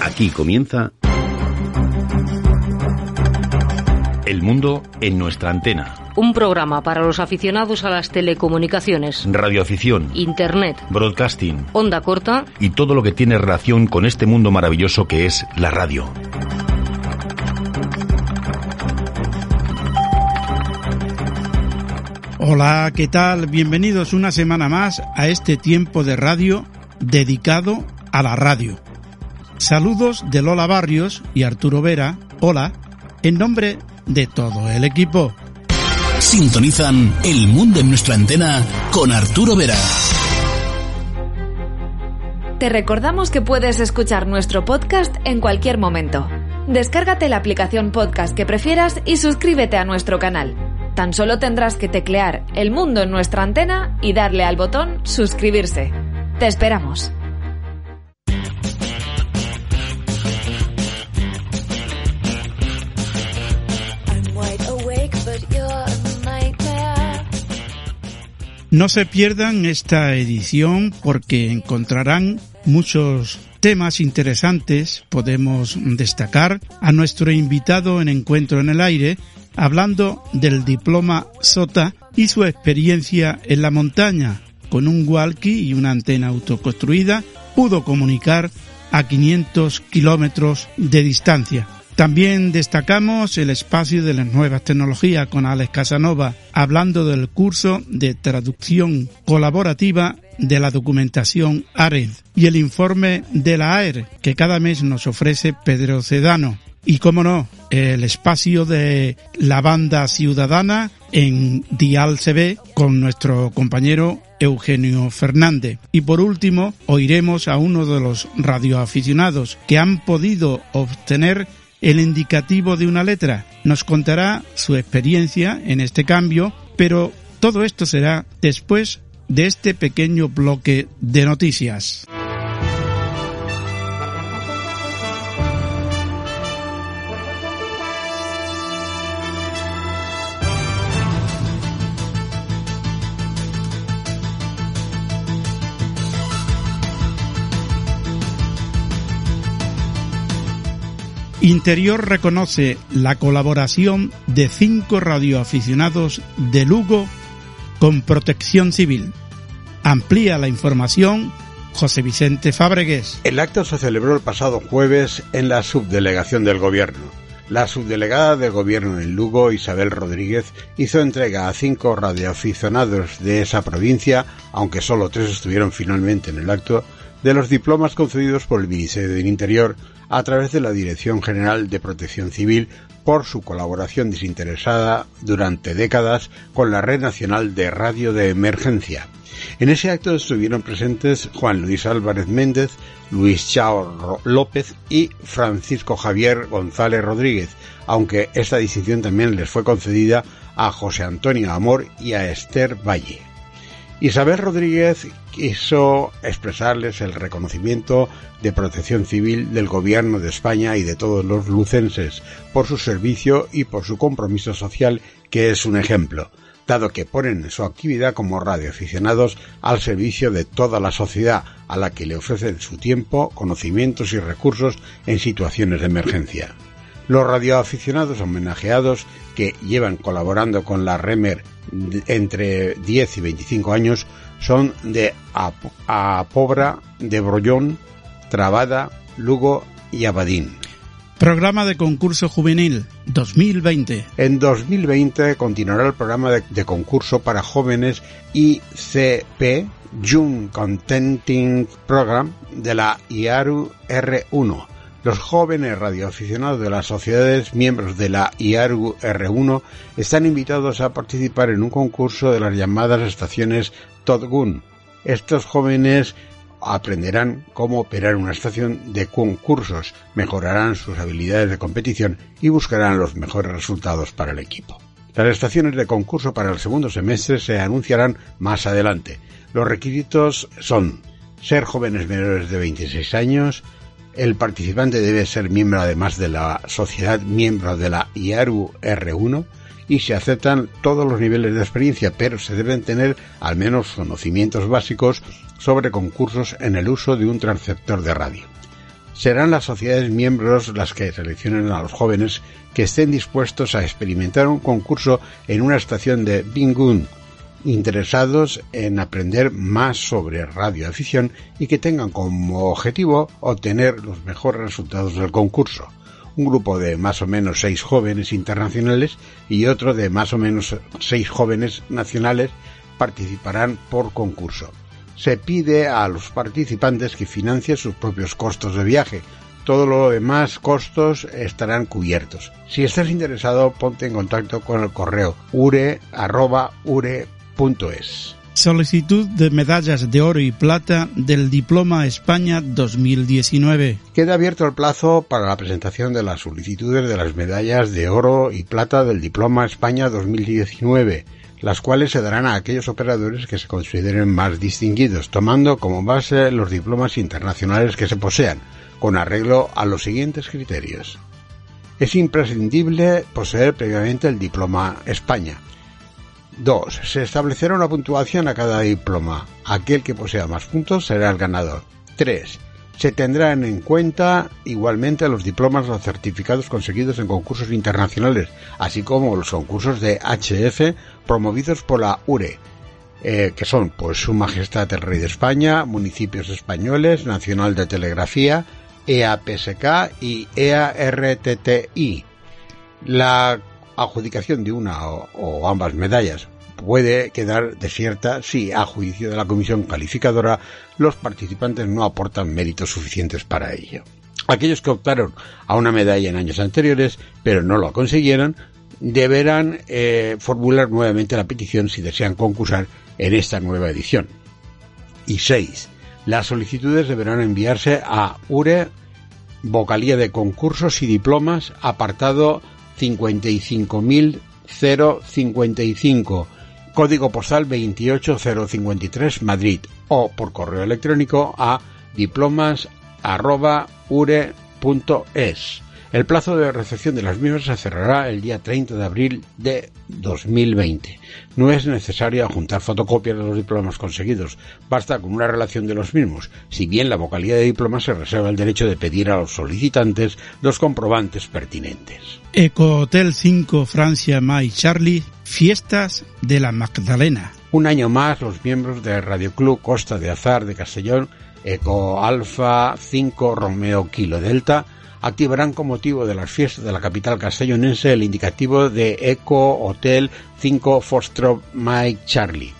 Aquí comienza El mundo en nuestra antena. Un programa para los aficionados a las telecomunicaciones, Radioafición, Internet, broadcasting onda corta y todo lo que tiene relación con este mundo maravilloso que es la radio. Hola, ¿qué tal? Bienvenidos una semana más a este tiempo de radio dedicado a la radio. Saludos de Lola Barrios y Arturo Vera, hola, en nombre de todo el equipo. Sintonizan El Mundo en nuestra antena con Arturo Vera. Te recordamos que puedes escuchar nuestro podcast en cualquier momento. Descárgate la aplicación podcast que prefieras y suscríbete a nuestro canal. Tan solo tendrás que teclear El Mundo en nuestra antena y darle al botón suscribirse. Te esperamos. No se pierdan esta edición porque encontrarán muchos temas interesantes. Podemos destacar a nuestro invitado en Encuentro en el Aire hablando del diploma SOTA y su experiencia en la montaña. Con un walkie y una antena autoconstruida pudo comunicar a 500 kilómetros de distancia. También destacamos el espacio de las nuevas tecnologías con Alex Casanova, hablando del curso de traducción colaborativa de la documentación ARED y el informe de la AER que cada mes nos ofrece Pedro Cedano. Y cómo no, el espacio de la banda ciudadana en Dial CB con nuestro compañero Eugenio Fernández. Y por último, oiremos a uno de los radioaficionados que han podido obtener el indicativo de una letra. Nos contará su experiencia en este cambio, pero todo esto será después de este pequeño bloque de noticias. Interior reconoce la colaboración de cinco radioaficionados de Lugo con protección civil. Amplía la información José Vicente Fábregues. El acto se celebró el pasado jueves en la subdelegación del gobierno. La subdelegada del gobierno en Lugo, Isabel Rodríguez, hizo entrega a cinco radioaficionados de esa provincia, aunque solo tres estuvieron finalmente en el acto, de los diplomas concedidos por el Ministerio del Interior a través de la Dirección General de Protección Civil por su colaboración desinteresada durante décadas con la Red Nacional de Radio de Emergencia. En ese acto estuvieron presentes Juan Luis Álvarez Méndez, Luis Chao López y Francisco Javier González Rodríguez, aunque esta distinción también les fue concedida a José Antonio Amor y a Esther Valle. Isabel Rodríguez quiso expresarles el reconocimiento de protección civil del Gobierno de España y de todos los lucenses por su servicio y por su compromiso social, que es un ejemplo, dado que ponen su actividad como radioaficionados al servicio de toda la sociedad, a la que le ofrecen su tiempo, conocimientos y recursos en situaciones de emergencia. Los radioaficionados homenajeados que llevan colaborando con la REMER entre 10 y 25 años son de Apobra, de Brollón, Trabada, Lugo y Abadín. Programa de concurso juvenil 2020. En 2020 continuará el programa de, de concurso para jóvenes ICP Young Contenting Program de la IARU R1 los jóvenes radioaficionados de las sociedades miembros de la IARU R1 están invitados a participar en un concurso de las llamadas estaciones Todgun, Estos jóvenes aprenderán cómo operar una estación de concursos, mejorarán sus habilidades de competición y buscarán los mejores resultados para el equipo. Las estaciones de concurso para el segundo semestre se anunciarán más adelante. Los requisitos son ser jóvenes menores de 26 años, el participante debe ser miembro además de la sociedad miembro de la IARU R1 y se aceptan todos los niveles de experiencia, pero se deben tener al menos conocimientos básicos sobre concursos en el uso de un transceptor de radio. Serán las sociedades miembros las que seleccionen a los jóvenes que estén dispuestos a experimentar un concurso en una estación de Bingun, interesados en aprender más sobre radioafición y que tengan como objetivo obtener los mejores resultados del concurso. Un grupo de más o menos seis jóvenes internacionales y otro de más o menos seis jóvenes nacionales participarán por concurso se pide a los participantes que financien sus propios costos de viaje. Todo lo demás costos estarán cubiertos. Si estás interesado, ponte en contacto con el correo Solicitud de medallas de oro y plata del Diploma España 2019. Queda abierto el plazo para la presentación de las solicitudes de las medallas de oro y plata del Diploma España 2019 las cuales se darán a aquellos operadores que se consideren más distinguidos, tomando como base los diplomas internacionales que se posean, con arreglo a los siguientes criterios. Es imprescindible poseer previamente el diploma España. 2. Se establecerá una puntuación a cada diploma. Aquel que posea más puntos será el ganador. 3 se tendrán en cuenta igualmente los diplomas o certificados conseguidos en concursos internacionales, así como los concursos de HF promovidos por la URE, eh, que son pues Su Majestad el Rey de España, municipios españoles, Nacional de Telegrafía, EAPSK y EARTTI. La adjudicación de una o ambas medallas puede quedar desierta si, a juicio de la comisión calificadora, los participantes no aportan méritos suficientes para ello. Aquellos que optaron a una medalla en años anteriores, pero no lo consiguieron, deberán eh, formular nuevamente la petición si desean concursar en esta nueva edición. Y 6. Las solicitudes deberán enviarse a URE, Vocalía de Concursos y Diplomas, apartado 55055 código postal 28053 Madrid o por correo electrónico a diplomas@ure.es. El plazo de recepción de las mismas se cerrará el día 30 de abril de 2020. No es necesario adjuntar fotocopias de los diplomas conseguidos, basta con una relación de los mismos, si bien la vocalía de diplomas se reserva el derecho de pedir a los solicitantes los comprobantes pertinentes. Eco Hotel 5 Francia May Charlie, fiestas de la Magdalena. Un año más, los miembros del Radio Club Costa de Azar de Castellón, Eco Alfa 5 Romeo Kilo Delta, activarán con motivo de las fiestas de la capital castellonense el indicativo de Eco Hotel 5 Foxtrot Mike Charlie.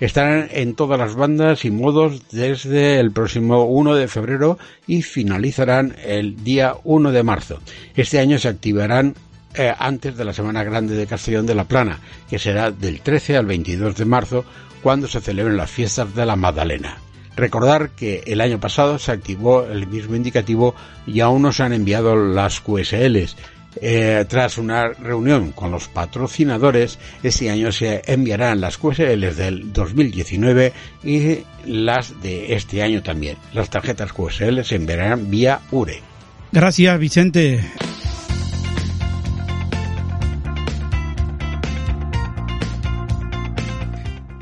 Estarán en todas las bandas y modos desde el próximo 1 de febrero y finalizarán el día 1 de marzo. Este año se activarán eh, antes de la Semana Grande de Castellón de la Plana, que será del 13 al 22 de marzo, cuando se celebren las fiestas de la Magdalena. Recordar que el año pasado se activó el mismo indicativo y aún no se han enviado las QSLs. Eh, tras una reunión con los patrocinadores, este año se enviarán las QSLs del 2019 y las de este año también. Las tarjetas QSL se enviarán vía URE. Gracias, Vicente.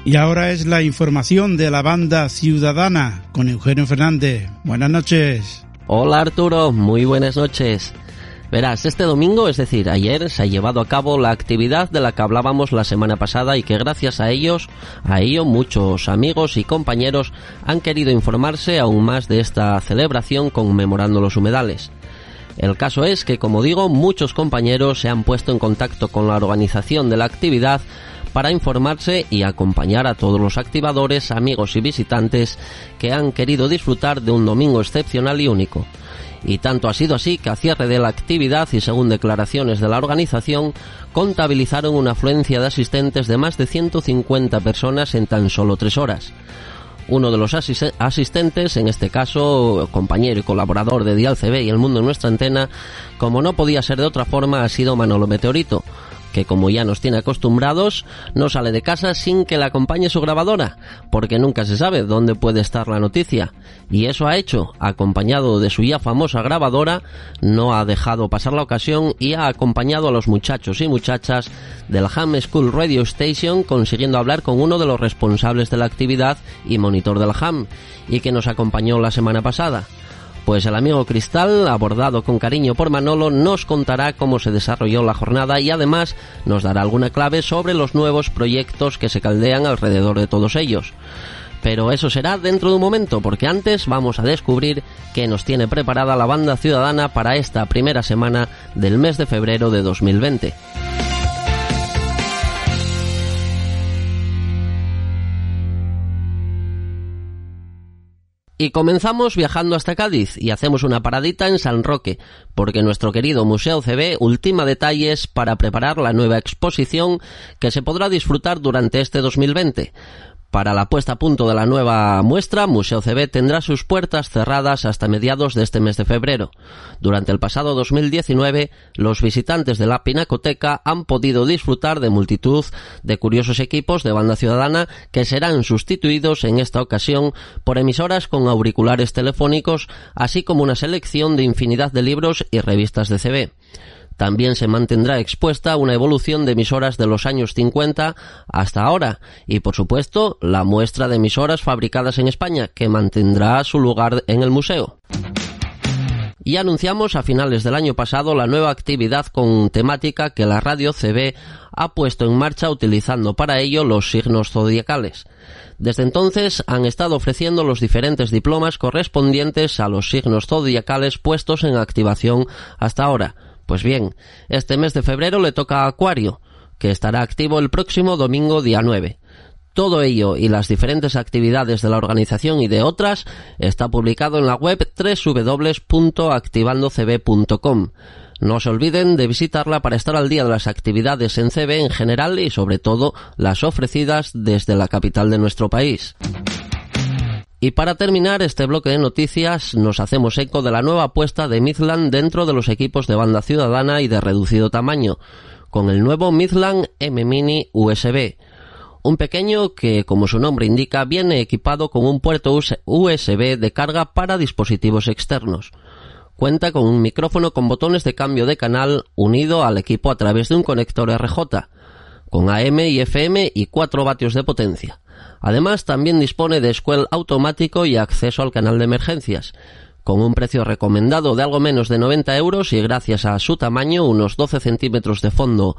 Y ahora es la información de la banda Ciudadana con Eugenio Fernández. Buenas noches. Hola Arturo, muy buenas noches. Verás, este domingo, es decir, ayer, se ha llevado a cabo la actividad de la que hablábamos la semana pasada y que gracias a ellos, a ello, muchos amigos y compañeros han querido informarse aún más de esta celebración conmemorando los humedales. El caso es que, como digo, muchos compañeros se han puesto en contacto con la organización de la actividad para informarse y acompañar a todos los activadores, amigos y visitantes que han querido disfrutar de un domingo excepcional y único. Y tanto ha sido así que a cierre de la actividad y según declaraciones de la organización, contabilizaron una afluencia de asistentes de más de 150 personas en tan solo tres horas. Uno de los asistentes, en este caso compañero y colaborador de Dial CB y El Mundo en Nuestra Antena, como no podía ser de otra forma, ha sido Manolo Meteorito que como ya nos tiene acostumbrados, no sale de casa sin que le acompañe su grabadora, porque nunca se sabe dónde puede estar la noticia. Y eso ha hecho, acompañado de su ya famosa grabadora, no ha dejado pasar la ocasión y ha acompañado a los muchachos y muchachas del Ham School Radio Station consiguiendo hablar con uno de los responsables de la actividad y monitor del Ham, y que nos acompañó la semana pasada. Pues el amigo Cristal, abordado con cariño por Manolo, nos contará cómo se desarrolló la jornada y además nos dará alguna clave sobre los nuevos proyectos que se caldean alrededor de todos ellos. Pero eso será dentro de un momento, porque antes vamos a descubrir qué nos tiene preparada la banda ciudadana para esta primera semana del mes de febrero de 2020. Y comenzamos viajando hasta Cádiz y hacemos una paradita en San Roque, porque nuestro querido Museo CB ultima detalles para preparar la nueva exposición que se podrá disfrutar durante este 2020. Para la puesta a punto de la nueva muestra, Museo CB tendrá sus puertas cerradas hasta mediados de este mes de febrero. Durante el pasado 2019, los visitantes de la Pinacoteca han podido disfrutar de multitud de curiosos equipos de banda ciudadana que serán sustituidos en esta ocasión por emisoras con auriculares telefónicos, así como una selección de infinidad de libros y revistas de CB. También se mantendrá expuesta una evolución de emisoras de los años 50 hasta ahora y, por supuesto, la muestra de emisoras fabricadas en España, que mantendrá su lugar en el museo. Y anunciamos a finales del año pasado la nueva actividad con temática que la radio CB ha puesto en marcha utilizando para ello los signos zodiacales. Desde entonces han estado ofreciendo los diferentes diplomas correspondientes a los signos zodiacales puestos en activación hasta ahora, pues bien, este mes de febrero le toca a Acuario, que estará activo el próximo domingo día 9. Todo ello y las diferentes actividades de la organización y de otras está publicado en la web www.activandocb.com. No se olviden de visitarla para estar al día de las actividades en CB en general y sobre todo las ofrecidas desde la capital de nuestro país. Y para terminar este bloque de noticias, nos hacemos eco de la nueva apuesta de Midland dentro de los equipos de banda ciudadana y de reducido tamaño, con el nuevo Midland M Mini USB. Un pequeño que, como su nombre indica, viene equipado con un puerto USB de carga para dispositivos externos. Cuenta con un micrófono con botones de cambio de canal unido al equipo a través de un conector RJ, con AM y FM y 4 vatios de potencia. Además, también dispone de escuel automático y acceso al canal de emergencias, con un precio recomendado de algo menos de 90 euros y gracias a su tamaño, unos 12 centímetros de fondo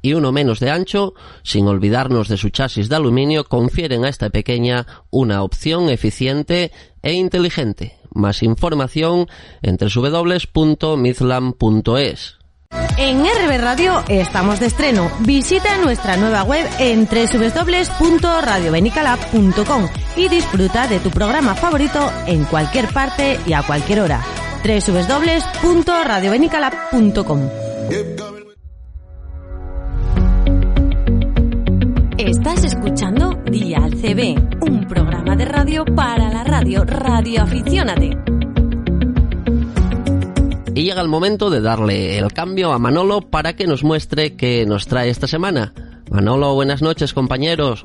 y uno menos de ancho, sin olvidarnos de su chasis de aluminio, confieren a esta pequeña una opción eficiente e inteligente. Más información entre www.midland.es. En RB Radio estamos de estreno. Visita nuestra nueva web en www.radiobenicalab.com y disfruta de tu programa favorito en cualquier parte y a cualquier hora. www.radiobenicalab.com Estás escuchando Dial CB, un programa de radio para la radio. Radio Aficiónate. Y llega el momento de darle el cambio a Manolo para que nos muestre qué nos trae esta semana. Manolo, buenas noches compañeros.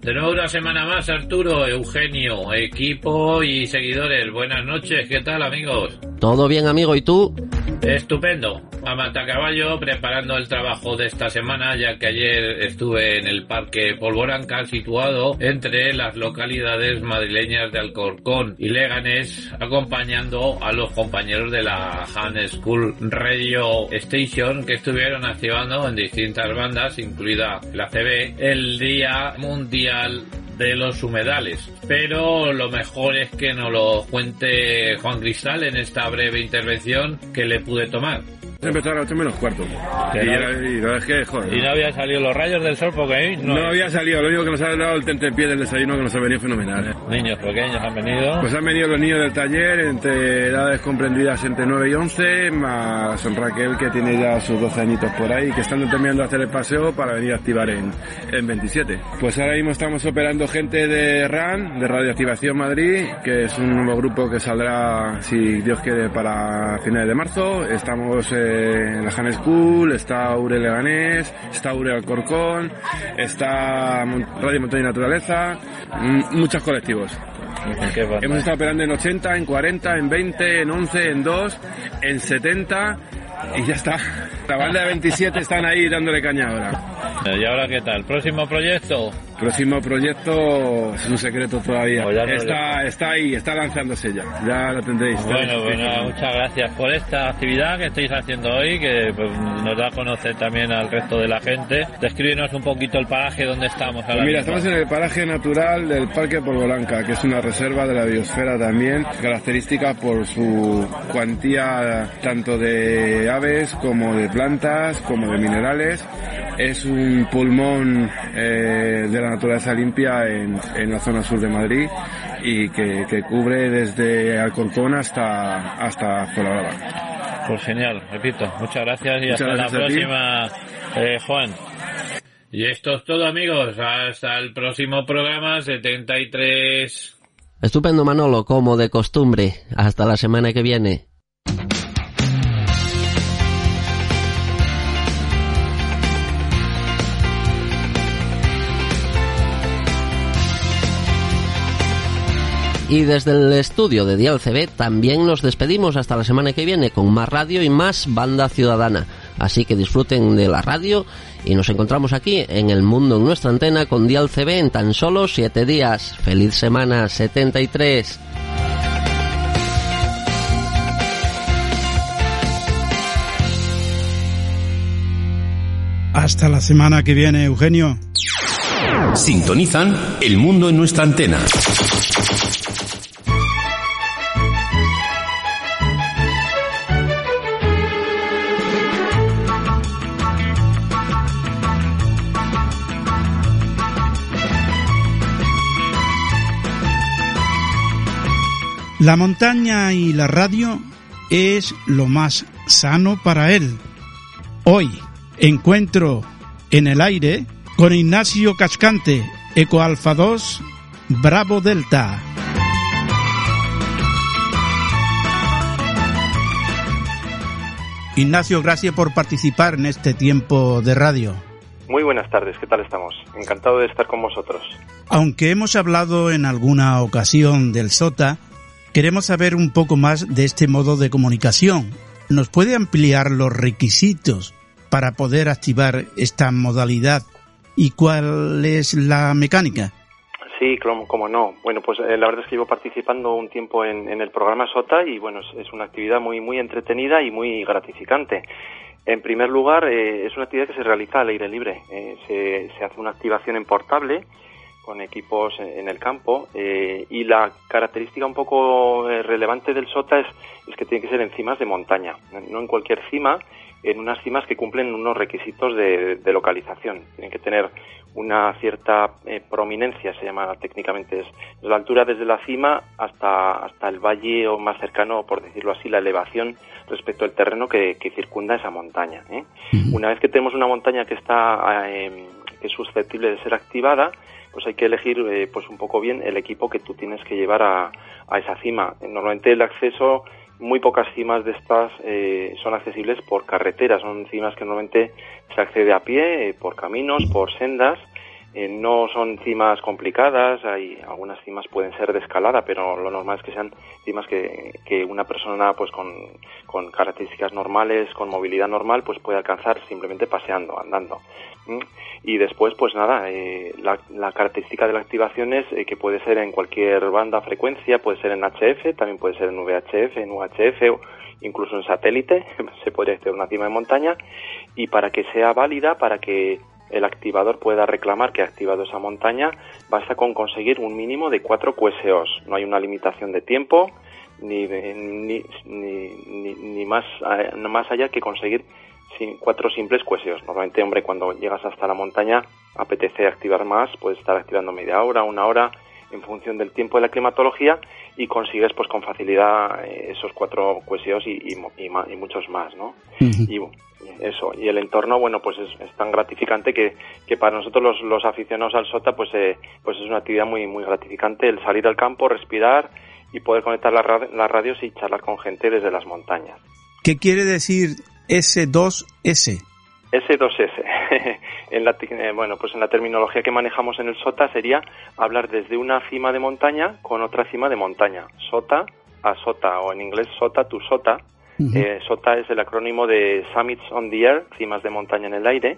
De nuevo una semana más, Arturo, Eugenio, equipo y seguidores. Buenas noches, ¿qué tal amigos? Todo bien amigo, ¿y tú? Estupendo. A mata caballo preparando el trabajo de esta semana, ya que ayer estuve en el Parque Polvoranca, situado entre las localidades madrileñas de Alcorcón y Leganés, acompañando a los compañeros de la Han School Radio Station que estuvieron activando en distintas bandas, incluida la CB, el Día Mundial de los humedales. Pero lo mejor es que nos lo cuente Juan Cristal en esta breve intervención que le pude tomar. Empezó a las 8 menos cuarto. Y, no- la- y la verdad es que, joder. Y no había salido los rayos del sol porque ahí No, había salido, lo único que nos ha dado el tentepié del desayuno que nos ha venido fenomenal. Niños pequeños han venido. Pues han venido los niños del taller entre edades comprendidas entre 9 y 11, más Raquel que tiene ya sus 12 añitos por ahí, que están terminando de hacer el paseo para venir a activar en, en 27. Pues ahora mismo estamos operando gente de RAN, de Radioactivación Madrid, que es un nuevo grupo que saldrá, si Dios quiere, para finales de marzo. Estamos eh, la Han School, está Ure Leganés, está Ure Alcorcón, está Radio Montaña y Naturaleza, muchos colectivos. Hemos estado operando en 80, en 40, en 20, en 11, en 2, en 70 y ya está. La banda de 27 están ahí dándole caña ahora. ¿Y ahora qué tal? ¿Próximo proyecto? Próximo proyecto es un secreto todavía. Pues no Está, está ahí, está lanzándose ya. Ya lo tendréis. Bueno, pues nada, muchas gracias por esta actividad que estáis haciendo hoy, que pues, nos da a conocer también al resto de la gente. Descríbenos un poquito el paraje donde estamos ahora Pues mira, mismo. estamos en el paraje natural del Parque Polvolanca, que es una reserva de la biosfera también, característica por su cuantía tanto de aves como de plantas, como de minerales. Es un pulmón eh, de la naturaleza limpia en, en la zona sur de Madrid y que, que cubre desde Alcorcón hasta, hasta Fuenlabrada. Pues genial, repito, muchas gracias y Muchas hasta gracias la próxima, eh, Juan. Y esto es todo amigos, hasta el próximo programa 73. Estupendo Manolo, como de costumbre. Hasta la semana que viene. Y desde el estudio de Dial CB también nos despedimos hasta la semana que viene con más radio y más banda ciudadana. Así que disfruten de la radio y nos encontramos aquí en el mundo en nuestra antena con Dial CB en tan solo 7 días. Feliz semana 73. Hasta la semana que viene, Eugenio. Sintonizan El Mundo en nuestra antena. La montaña y la radio es lo más sano para él. Hoy encuentro en el aire con Ignacio Cascante, Eco Alfa 2, Bravo Delta. Ignacio, gracias por participar en este tiempo de radio. Muy buenas tardes, ¿qué tal estamos? Encantado de estar con vosotros. Aunque hemos hablado en alguna ocasión del SOTA, queremos saber un poco más de este modo de comunicación. ¿Nos puede ampliar los requisitos para poder activar esta modalidad y cuál es la mecánica? Sí, como, no. Bueno, pues eh, la verdad es que llevo participando un tiempo en, el programa SOTA y bueno, es, una actividad muy, muy entretenida y muy gratificante. En primer lugar, eh, es una actividad que se realiza al aire libre. Eh, se, se hace una activación en portable con equipos en, el campo y la característica un poco relevante del SOTA es, es que tiene que ser en cimas de montaña, no en cualquier cima, en unas cimas que cumplen unos requisitos de, de localización. Tienen que tener una cierta eh, prominencia, se llama técnicamente, es, la altura desde la cima hasta, hasta el valle o más cercano, por decirlo así, la elevación respecto al terreno que, que circunda esa montaña. ¿eh? Una vez que tenemos una montaña que está eh, que es susceptible de ser activada, pues hay que elegir eh, pues un poco bien el equipo que tú tienes que llevar a, a esa cima. Normalmente el acceso muy pocas cimas de estas eh, son accesibles por carreteras, son cimas que normalmente se accede a pie, eh, por caminos, por sendas, eh, no son cimas complicadas, hay algunas cimas pueden ser de escalada, pero lo normal es que sean cimas que, que una persona pues con, características normales, con movilidad normal, pues puede alcanzar simplemente paseando, andando. ¿Mm? Y después, pues nada, eh, la, la, característica de la activación es eh, que puede ser en cualquier banda frecuencia, puede ser en HF, también puede ser en VHF, en UHF o incluso en satélite, se podría hacer una cima de montaña, y para que sea válida, para que el activador pueda reclamar que ha activado esa montaña, basta con conseguir un mínimo de cuatro QSOs. No hay una limitación de tiempo, ni, ni, ni, ni, más, más allá que conseguir cuatro simples cueseos. Normalmente, hombre, cuando llegas hasta la montaña apetece activar más, puedes estar activando media hora, una hora, en función del tiempo de la climatología y consigues pues con facilidad eh, esos cuatro cueseos y, y, y, muchos más, ¿no? Eso, y el entorno, bueno, pues es, tan gratificante que, que, para nosotros los, los aficionados al SOTA, pues, eh, pues es una actividad muy, muy gratificante el salir al campo, respirar y poder conectar las, las radios y charlar con gente desde las montañas. ¿Qué quiere decir S2S? S2S. en la, eh, bueno, pues en la terminología que manejamos en el SOTA sería hablar desde una cima de montaña con otra cima de montaña. SOTA a SOTA, o en inglés SOTA to SOTA. Eh, SOTA es el acrónimo de Summits on the Air, cimas de montaña en el aire.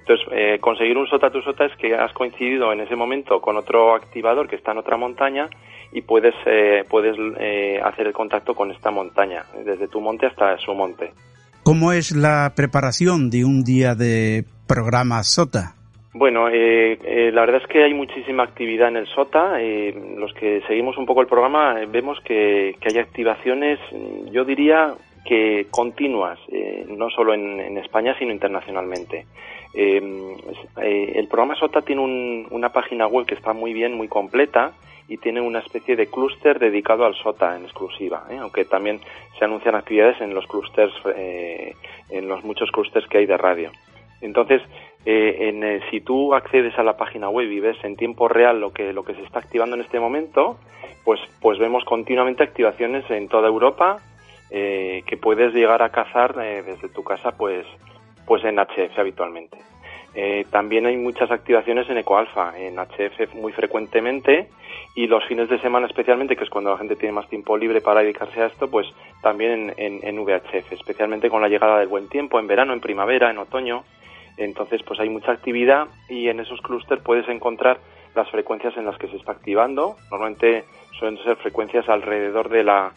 Entonces, eh, conseguir un SOTA to SOTA es que has coincidido en ese momento con otro activador que está en otra montaña y puedes, puedes hacer el contacto con esta montaña, desde tu monte hasta su monte. ¿Cómo es la preparación de un día de programa SOTA? Bueno, eh, eh, la verdad es que hay muchísima actividad en el SOTA. Eh, los que seguimos un poco el programa vemos que, hay activaciones, yo diría que continuas, no solo en, España, sino internacionalmente. el programa SOTA tiene una página web que está muy bien, muy completa, y tiene una especie de clúster dedicado al SOTA en exclusiva, ¿eh? aunque también se anuncian actividades en los clústeres, eh, en los muchos clústeres que hay de radio. Entonces, eh, en, si tú accedes a la página web y ves en tiempo real lo que, lo que se está activando en este momento, pues, pues vemos continuamente activaciones en toda Europa que puedes llegar a cazar desde tu casa pues, pues en HF habitualmente. también hay muchas activaciones en EcoAlfa, en HF muy frecuentemente y los fines de semana especialmente, que es cuando la gente tiene más tiempo libre para dedicarse a esto, pues también en, VHF, especialmente con la llegada del buen tiempo, en verano, en primavera, en otoño. Entonces, pues hay mucha actividad y en esos clústeres puedes encontrar las frecuencias en las que se está activando. Normalmente suelen ser frecuencias alrededor de la,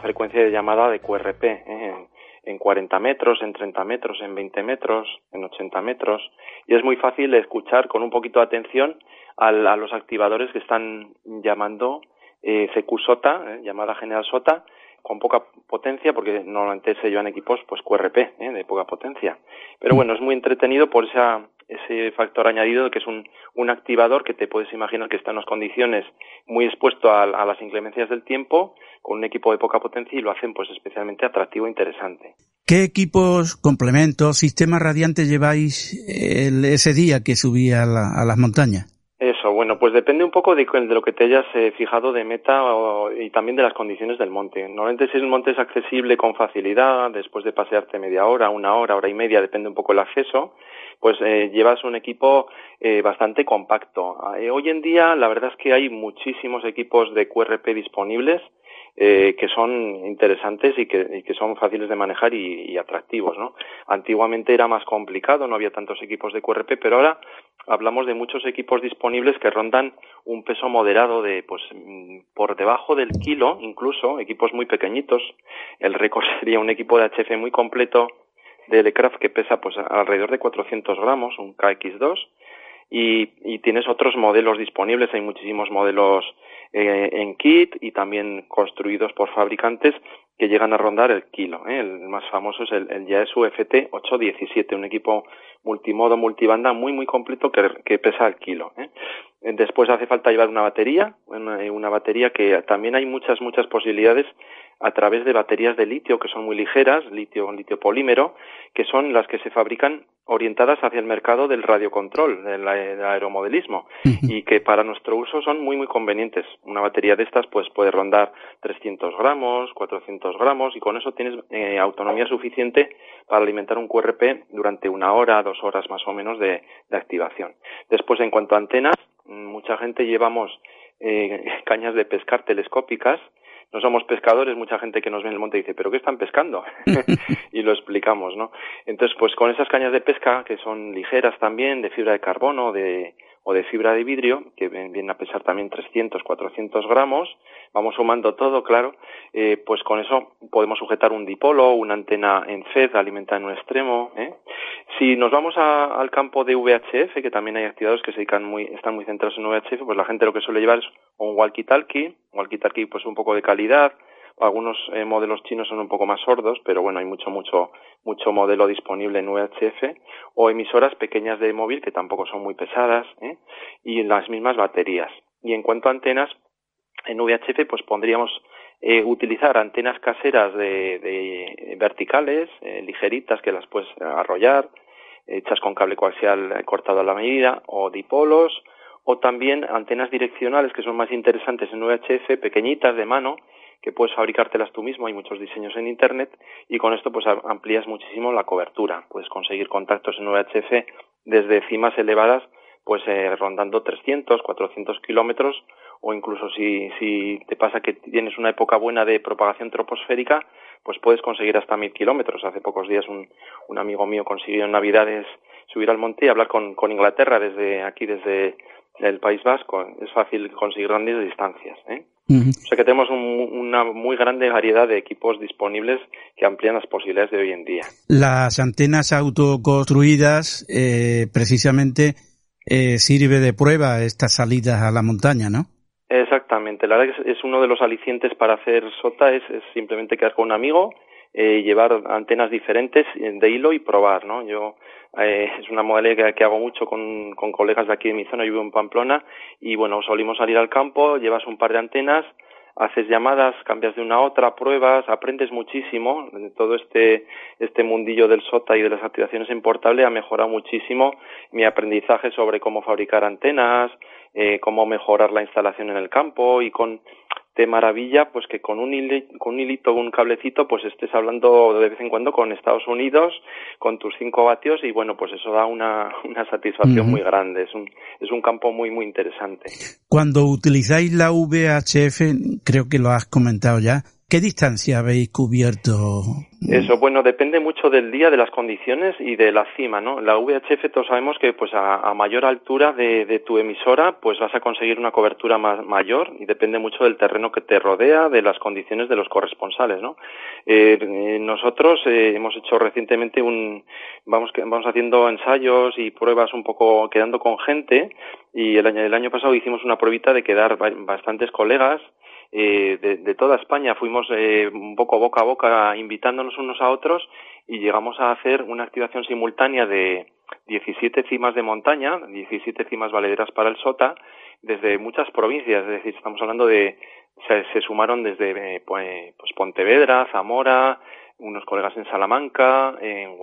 frecuencia de llamada de QRP, ¿eh? en, en 40 metros, en 30 metros, en 20 metros, en 80 metros. Y es muy fácil escuchar con un poquito de atención a los activadores que están llamando eh, CQ SOTA, eh, llamada general SOTA, con poca potencia, porque normalmente se llevan equipos pues QRP, eh, de poca potencia. Pero bueno, es muy entretenido por esa, ese factor añadido que es un, un activador que te puedes imaginar que está en unas condiciones muy expuesto a, a, las inclemencias del tiempo, con un equipo de poca potencia y lo hacen pues especialmente atractivo e interesante. ¿Qué equipos, complementos, sistemas radiantes lleváis el, ese día que subí a, a las montañas? Eso, bueno, pues depende un poco de, de lo que te hayas eh, fijado de meta y también de las condiciones del monte. Normalmente si el monte es accesible con facilidad, después de pasearte media hora, una hora, hora y media, depende un poco el acceso, pues eh, llevas un equipo eh, bastante compacto. hoy en día la verdad es que hay muchísimos equipos de QRP disponibles eh, que son interesantes y que, que, son fáciles de manejar y, atractivos, ¿no? Antiguamente era más complicado, no había tantos equipos de QRP, pero ahora hablamos de muchos equipos disponibles que rondan un peso moderado de, pues, mm, por debajo del kilo, incluso, equipos muy pequeñitos. El récord sería un equipo de HF muy completo de Elecraft que pesa, pues, alrededor de 400 gramos, un KX2, y, tienes otros modelos disponibles, hay muchísimos modelos eh, en kit y también construidos por fabricantes que llegan a rondar el kilo. ¿eh? El más famoso es el, Yaesu FT 817, un equipo multimodo, multibanda muy muy completo que, que pesa el kilo. ¿eh? Después hace falta llevar una batería, una, una batería que también hay muchas muchas posibilidades a través de baterías de litio que son muy ligeras, litio, litio polímero, que son las que se fabrican orientadas hacia el mercado del radiocontrol, del, aeromodelismo, y que para nuestro uso son muy, muy convenientes. Una batería de estas pues puede rondar 300 gramos, 400 gramos, y con eso tienes eh, autonomía suficiente para alimentar un QRP durante una hora, dos horas más o menos de, de activación. Después, en cuanto a antenas, mucha gente llevamos eh, cañas de pescar telescópicas, no somos pescadores, mucha gente que nos ve en el monte dice, ¿pero qué están pescando? y lo explicamos, ¿no? Entonces, pues con esas cañas de pesca, que son ligeras también, de fibra de carbono de, o de fibra de vidrio, que vienen a pesar también 300, 400 gramos, vamos sumando todo, claro, eh, pues con eso podemos sujetar un dipolo, una antena en FED alimentada en un extremo. ¿eh? Si nos vamos al campo de VHF, que también hay activados que se dedican muy, están muy centrados en VHF, pues la gente lo que suele llevar es un walkie-talkie, walkie-talkie pues un poco de calidad, algunos eh, modelos chinos son un poco más sordos, pero bueno, hay mucho, mucho, mucho modelo disponible en VHF o emisoras pequeñas de móvil que tampoco son muy pesadas ¿eh? y las mismas baterías. Y en cuanto a antenas, en VHF pues pondríamos eh, utilizar antenas caseras de, de verticales, eh, ligeritas que las puedes arrollar, hechas con cable coaxial cortado a la medida o dipolos o también antenas direccionales que son más interesantes en VHF, pequeñitas de mano, que puedes fabricártelas tú mismo, hay muchos diseños en internet y con esto pues amplías muchísimo la cobertura, puedes conseguir contactos en VHF desde cimas elevadas pues eh, rondando 300, 400 kilómetros o incluso si, si te pasa que tienes una época buena de propagación troposférica, pues puedes conseguir hasta mil kilómetros. Hace pocos días un, un amigo mío consiguió en Navidades subir al monte y hablar con, con Inglaterra desde aquí, desde el País Vasco. Es fácil conseguir grandes distancias. ¿eh? O sea que tenemos una muy grande variedad de equipos disponibles que amplían las posibilidades de hoy en día. Las antenas autoconstruidas eh, precisamente eh, sirve de prueba estas salidas a la montaña, ¿no? Exactamente. La verdad que es, uno de los alicientes para hacer SOTA es, simplemente quedar con un amigo, eh, llevar antenas diferentes de hilo y probar, ¿no? Yo eh, es una modalidad que, hago mucho con, con, colegas de aquí de mi zona, yo vivo en Pamplona, y bueno, solimos salir al campo, llevas un par de antenas, haces llamadas, cambias de una a otra, pruebas, aprendes muchísimo. Todo este, este mundillo del SOTA y de las activaciones en portable ha mejorado muchísimo mi aprendizaje sobre cómo fabricar antenas, eh, cómo mejorar la instalación en el campo y con de maravilla pues que con un, hilito, con un hilito, un cablecito, pues estés hablando de vez en cuando con Estados Unidos, con tus cinco vatios y bueno, pues eso da una, una satisfacción muy grande. Es un, es un campo muy, muy interesante. Cuando utilizáis la VHF, creo que lo has comentado ya, ¿Qué distancia habéis cubierto? Eso, bueno, depende mucho del día, de las condiciones y de la cima, ¿no? La VHF todos sabemos que pues a, mayor altura de, tu emisora pues vas a conseguir una cobertura más, mayor y depende mucho del terreno que te rodea, de las condiciones de los corresponsales, ¿no? Eh, eh, nosotros eh, hemos hecho recientemente un, vamos, vamos haciendo ensayos y pruebas un poco quedando con gente y el año, el año pasado hicimos una pruebita de quedar bastantes colegas eh, de, toda España. Fuimos eh, un poco boca a boca invitándonos unos a otros y llegamos a hacer una activación simultánea de 17 cimas de montaña, 17 cimas valederas para el SOTA, desde muchas provincias. Es decir, estamos hablando de, se, sumaron desde eh, pues, pues, Pontevedra, Zamora, unos colegas en Salamanca, en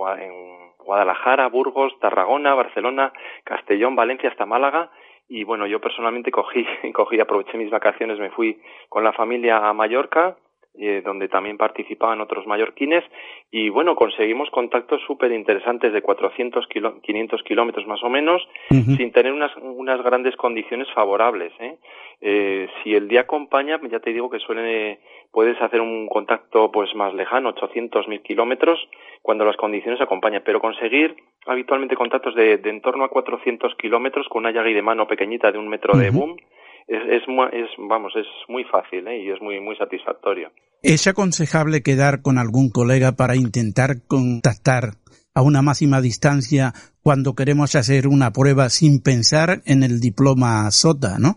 Guadalajara, Burgos, Tarragona, Barcelona, Castellón, Valencia hasta Málaga y bueno, yo personalmente cogí, cogí, aproveché mis vacaciones, me fui con la familia a Mallorca, eh, donde también participaban otros mallorquines, y bueno, conseguimos contactos súper interesantes de 400, kilo, 500 kilómetros más o menos, sin tener unas, unas grandes condiciones favorables. ¿eh? Eh, si el día acompaña, ya te digo que suele, puedes hacer un contacto pues más lejano, 800, 1000 kilómetros, cuando las condiciones acompañan, pero conseguir habitualmente contactos de, de en torno a 400 kilómetros con una llaga de mano pequeñita de un metro de boom es, es, es, vamos, es muy fácil ¿eh? y es muy, muy satisfactorio. ¿Es aconsejable quedar con algún colega para intentar contactar a una máxima distancia cuando queremos hacer una prueba sin pensar en el diploma SOTA, no?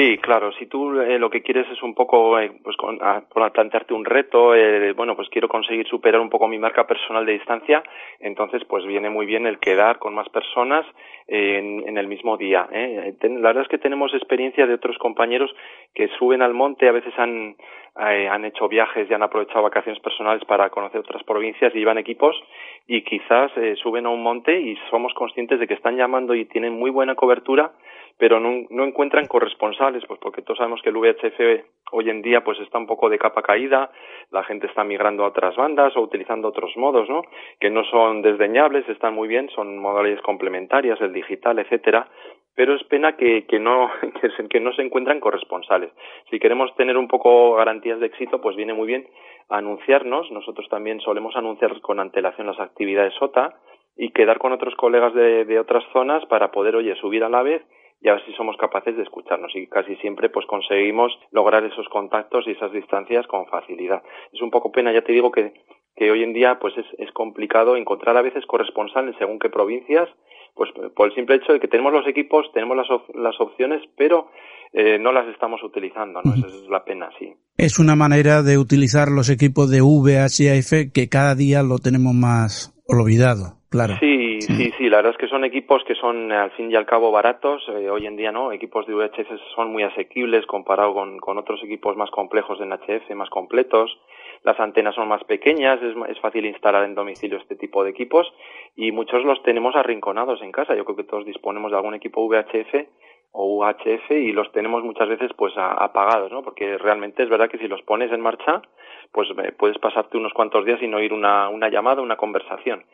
Sí, claro. Si tú eh, lo que quieres es un poco, eh, pues, con, plantearte un reto, eh, bueno, pues quiero conseguir superar un poco mi marca personal de distancia, entonces, pues viene muy bien el quedar con más personas en, en el mismo día. La verdad es que tenemos experiencia de otros compañeros que suben al monte, a veces han, han hecho viajes y han aprovechado vacaciones personales para conocer otras provincias y llevan equipos y quizás suben a un monte y somos conscientes de que están llamando y tienen muy buena cobertura pero no, no, encuentran corresponsales, pues porque todos sabemos que el VHF hoy en día pues está un poco de capa caída, la gente está migrando a otras bandas o utilizando otros modos, ¿no? Que no son desdeñables, están muy bien, son modalidades complementarias, el digital, etcétera, pero es pena que, que no que, se, que no se encuentran corresponsales. Si queremos tener un poco garantías de éxito, pues viene muy bien anunciarnos. Nosotros también solemos anunciar con antelación las actividades SOTA y quedar con otros colegas de, de otras zonas para poder, oye, subir a la vez y a ver si somos capaces de escucharnos y casi siempre pues conseguimos lograr esos contactos y esas distancias con facilidad. Es un poco pena, ya te digo que, que hoy en día pues es, es complicado encontrar a veces corresponsales según qué provincias pues por el simple hecho de que tenemos los equipos, tenemos las, las opciones, pero eh, no las estamos utilizando, ¿no? Esa es la pena, sí. Es una manera de utilizar los equipos de VHF que cada día lo tenemos más olvidado, claro. Sí, sí, sí, la verdad es que son equipos que son al fin y al cabo baratos, eh, hoy en día no, equipos de VHF son muy asequibles comparado con, con otros equipos más complejos de NHF, más completos, las antenas son más pequeñas, es, fácil instalar en domicilio este tipo de equipos y muchos los tenemos arrinconados en casa. Yo creo que todos disponemos de algún equipo VHF o UHF y los tenemos muchas veces pues apagados, ¿no? Porque realmente es verdad que si los pones en marcha, pues eh, puedes pasarte unos cuantos días sin oír una, una llamada, una conversación.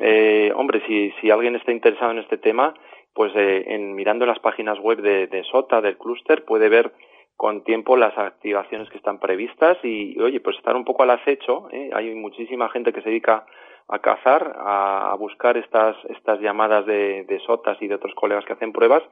Eh, hombre, si, si alguien está interesado en este tema, pues eh, en mirando las páginas web de, de SOTA, del clúster, puede ver con tiempo las activaciones que están previstas y, oye, pues estar un poco al acecho. ¿eh? Hay muchísima gente que se dedica a cazar, a, buscar estas, estas llamadas de, de, SOTAS y de otros colegas que hacen pruebas.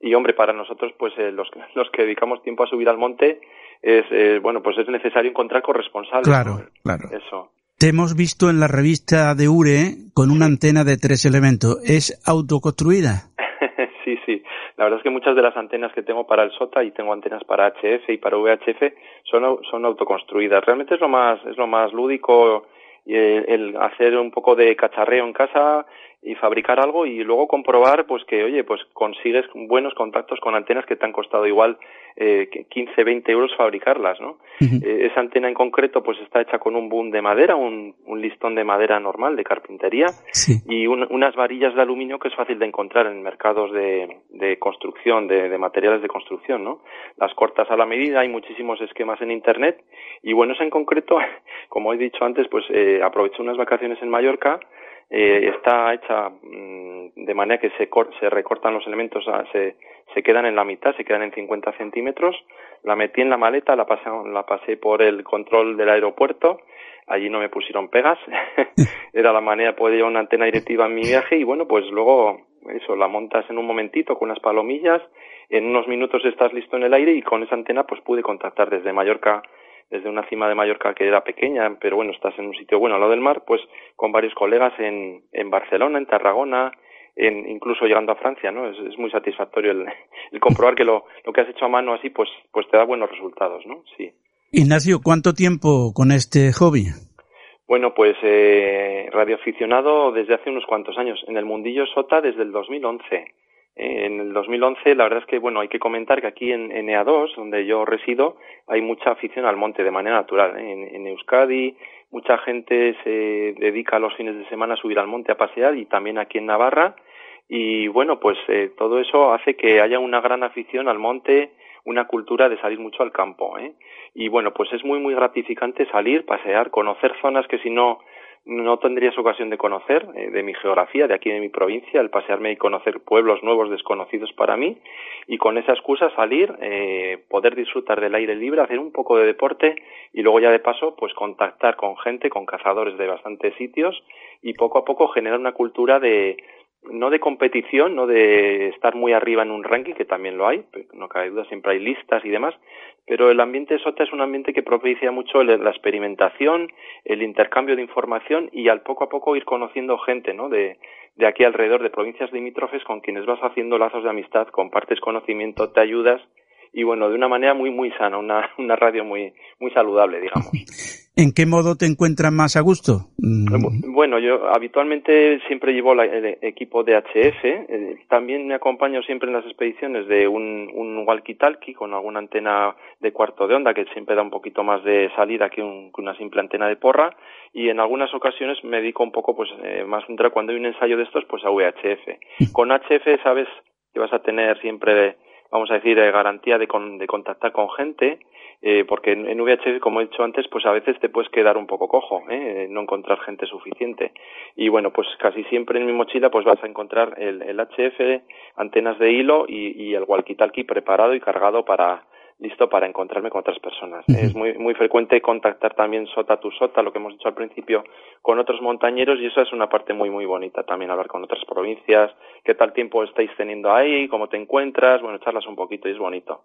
Y hombre, para nosotros, pues eh, los, los que dedicamos tiempo a subir al monte, es, eh, bueno, pues es necesario encontrar corresponsables. Claro, claro. Eso. Te hemos visto en la revista de URE con una antena de tres elementos. ¿Es autoconstruida? sí, sí. La verdad es que muchas de las antenas que tengo para el SOTA y tengo antenas para HF y para VHF son, son autoconstruidas. Realmente es lo más, es lo más lúdico y el, hacer un poco de cacharreo en casa y fabricar algo y luego comprobar pues que oye pues consigues buenos contactos con antenas que te han costado igual eh, 15 20 euros fabricarlas no eh, esa antena en concreto pues está hecha con un boom de madera un, un listón de madera normal de carpintería y unas varillas de aluminio que es fácil de encontrar en mercados de, de construcción de, de, materiales de construcción no las cortas a la medida hay muchísimos esquemas en internet y bueno esa en concreto como he dicho antes pues eh, aproveché unas vacaciones en Mallorca eh, está hecha mm, de manera que se, se recortan los elementos, se, se quedan en la mitad, se quedan en 50 centímetros. La metí en la maleta, la pasé, la pasé por el control del aeropuerto. Allí no me pusieron pegas. Era la manera de llevar una antena directiva en mi viaje y bueno, pues luego eso, la montas en un momentito con unas palomillas. En unos minutos estás listo en el aire y con esa antena pues pude contactar desde Mallorca desde una cima de Mallorca que era pequeña, pero bueno, estás en un sitio bueno al lado del mar, pues con varios colegas en, en Barcelona, en Tarragona, en, incluso llegando a Francia, ¿no? Es, es muy satisfactorio el, el, comprobar que lo, lo que has hecho a mano así, pues, pues te da buenos resultados, ¿no? Sí. Ignacio, ¿cuánto tiempo con este hobby? Bueno, pues eh, radioaficionado desde hace unos cuantos años. En el mundillo SOTA desde el 2011. En el 2011, la verdad es que, bueno, hay que comentar que aquí en, en EA2, donde yo resido, hay mucha afición al monte de manera natural. ¿eh? En, en, Euskadi, mucha gente se dedica los fines de semana a subir al monte a pasear y también aquí en Navarra. Y bueno, pues eh, todo eso hace que haya una gran afición al monte, una cultura de salir mucho al campo. ¿eh? Y bueno, pues es muy, muy gratificante salir, pasear, conocer zonas que si no no tendrías ocasión de conocer eh, de mi geografía, de aquí de mi provincia, el pasearme y conocer pueblos nuevos desconocidos para mí y con esa excusa salir, eh, poder disfrutar del aire libre, hacer un poco de deporte y luego ya de paso pues contactar con gente, con cazadores de bastantes sitios y poco a poco generar una cultura de no de competición, no de estar muy arriba en un ranking, que también lo hay, no cabe duda, siempre hay listas y demás, pero el ambiente SOTA es un ambiente que propicia mucho la experimentación, el intercambio de información y al poco a poco ir conociendo gente, ¿no? De, de aquí alrededor, de provincias limítrofes con quienes vas haciendo lazos de amistad, compartes conocimiento, te ayudas y bueno, de una manera muy, muy sana, una, una radio muy, muy saludable, digamos. ¿En qué modo te encuentras más a gusto? Mm. Bueno, yo habitualmente siempre llevo la, el equipo de HF. Eh, también me acompaño siempre en las expediciones de un, un walkie-talkie con alguna antena de cuarto de onda que siempre da un poquito más de salida que, un, que una simple antena de porra. Y en algunas ocasiones me dedico un poco, pues, eh, más cuando hay un ensayo de estos, pues a VHF. Con HF sabes que vas a tener siempre vamos a decir, eh, garantía de, con, de contactar con gente, eh, porque en, en, VHF, como he dicho antes, pues a veces te puedes quedar un poco cojo, ¿eh? no encontrar gente suficiente. Y bueno, pues casi siempre en mi mochila pues vas a encontrar el, el HF, antenas de hilo y, y el walkie-talkie preparado y cargado para listo para encontrarme con otras personas. Es muy, muy frecuente contactar también sota tu sota, lo que hemos dicho al principio, con otros montañeros y eso es una parte muy, muy bonita también, hablar con otras provincias, qué tal tiempo estáis teniendo ahí, cómo te encuentras, bueno, charlas un poquito y es bonito.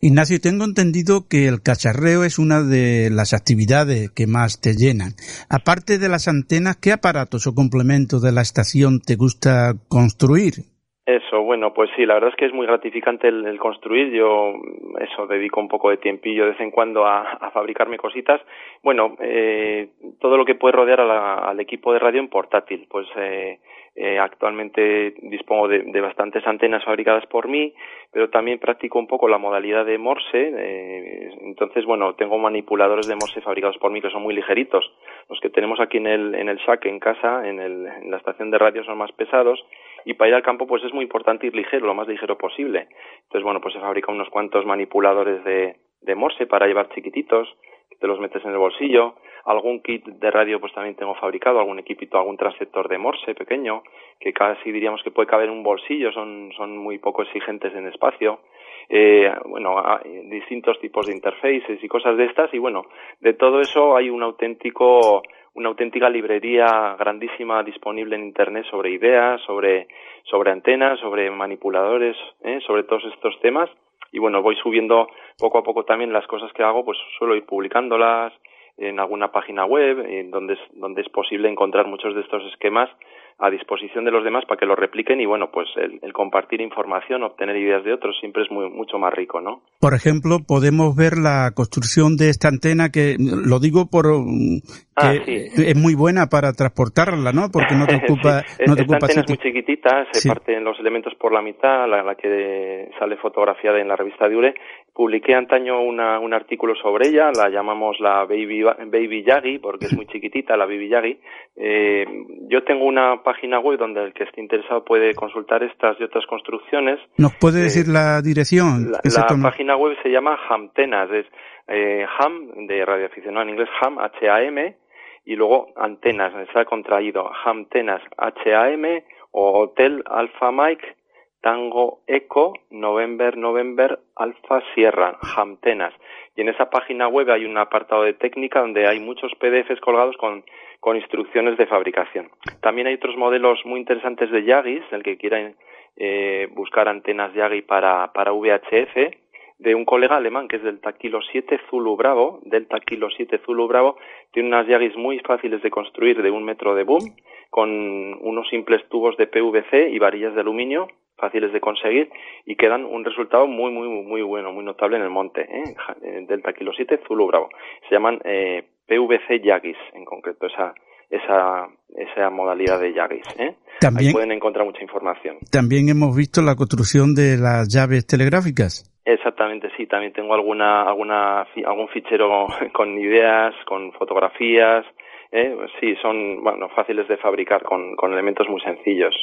Ignacio, tengo entendido que el cacharreo es una de las actividades que más te llenan. Aparte de las antenas, ¿qué aparatos o complementos de la estación te gusta construir? Eso, bueno, pues sí, la verdad es que es muy gratificante el, construir. Yo, eso, dedico un poco de tiempillo de vez en cuando a, fabricarme cositas. Bueno, eh, todo lo que puede rodear al equipo de radio en portátil. Pues eh, eh, actualmente dispongo de, bastantes antenas fabricadas por mí, pero también practico un poco la modalidad de Morse. Eh, entonces, bueno, tengo manipuladores de Morse fabricados por mí que son muy ligeritos. Los que tenemos aquí en el, en el SAC en casa, en, el, en la estación de radio, son más pesados y para ir al campo pues es muy importante ir ligero, lo más ligero posible. Entonces, bueno, pues se fabrica unos cuantos manipuladores de, Morse para llevar chiquititos, que te los metes en el bolsillo. Algún kit de radio pues también tengo fabricado, algún equipito, algún transceptor de Morse pequeño, que casi diríamos que puede caber en un bolsillo, son, son muy poco exigentes en espacio. Eh, bueno, distintos tipos de interfaces y cosas de estas y bueno, de todo eso hay un auténtico una auténtica librería grandísima disponible en Internet sobre ideas, sobre, sobre antenas, sobre manipuladores, ¿eh? sobre todos estos temas. Y bueno, voy subiendo poco a poco también las cosas que hago, pues suelo ir publicándolas en alguna página web, en donde es, donde es posible encontrar muchos de estos esquemas a disposición de los demás para que lo repliquen y bueno, pues el, compartir información, obtener ideas de otros siempre es muy, mucho más rico, ¿no? Por ejemplo, podemos ver la construcción de esta antena que, lo digo por, mm, ah, es muy buena para transportarla, ¿no? Porque no te ocupa, no te esta antena es muy chiquitita, se parten los elementos por la mitad, la, la que sale fotografiada en la revista Diure Publiqué antaño una, un artículo sobre ella, la llamamos la Baby, Baby Yagi, porque es muy chiquitita, la Baby Yagi. Eh, yo tengo una página web donde el que esté interesado puede consultar estas y otras construcciones. ¿Nos puede eh, decir la dirección? La, página web se llama Hamtenas, es eh, Ham, de radioaficionado en inglés, Ham, H-A-M, y luego antenas, está contraído, Hamtenas, H-A-M, o Hotel Alpha Mike, Tango Eco, November November Alfa Sierra, Hamtenas. Y en esa página web hay un apartado de técnica donde hay muchos PDFs colgados con, con instrucciones de fabricación. También hay otros modelos muy interesantes de Yagis, el que quiera eh, buscar antenas Yagi para, para VHF, de un colega alemán que es del Kilo 7 Zulu Bravo, Delta Kilo 7 Zulu Bravo, tiene unas Yagis muy fáciles de construir de un metro de boom, con unos simples tubos de PVC y varillas de aluminio fáciles de conseguir y que dan un resultado muy, muy, muy bueno, muy notable en el monte, ¿eh? Delta Kilo 7, Zulu Bravo. Se llaman eh, PVC Yagis, en concreto, esa, esa, esa modalidad de Yagis. ¿eh? También, Ahí pueden encontrar mucha información. También hemos visto la construcción de las llaves telegráficas. Exactamente, sí. También tengo alguna, alguna, algún fichero con ideas, con fotografías. ¿eh? Sí, son bueno, fáciles de fabricar con, con elementos muy sencillos.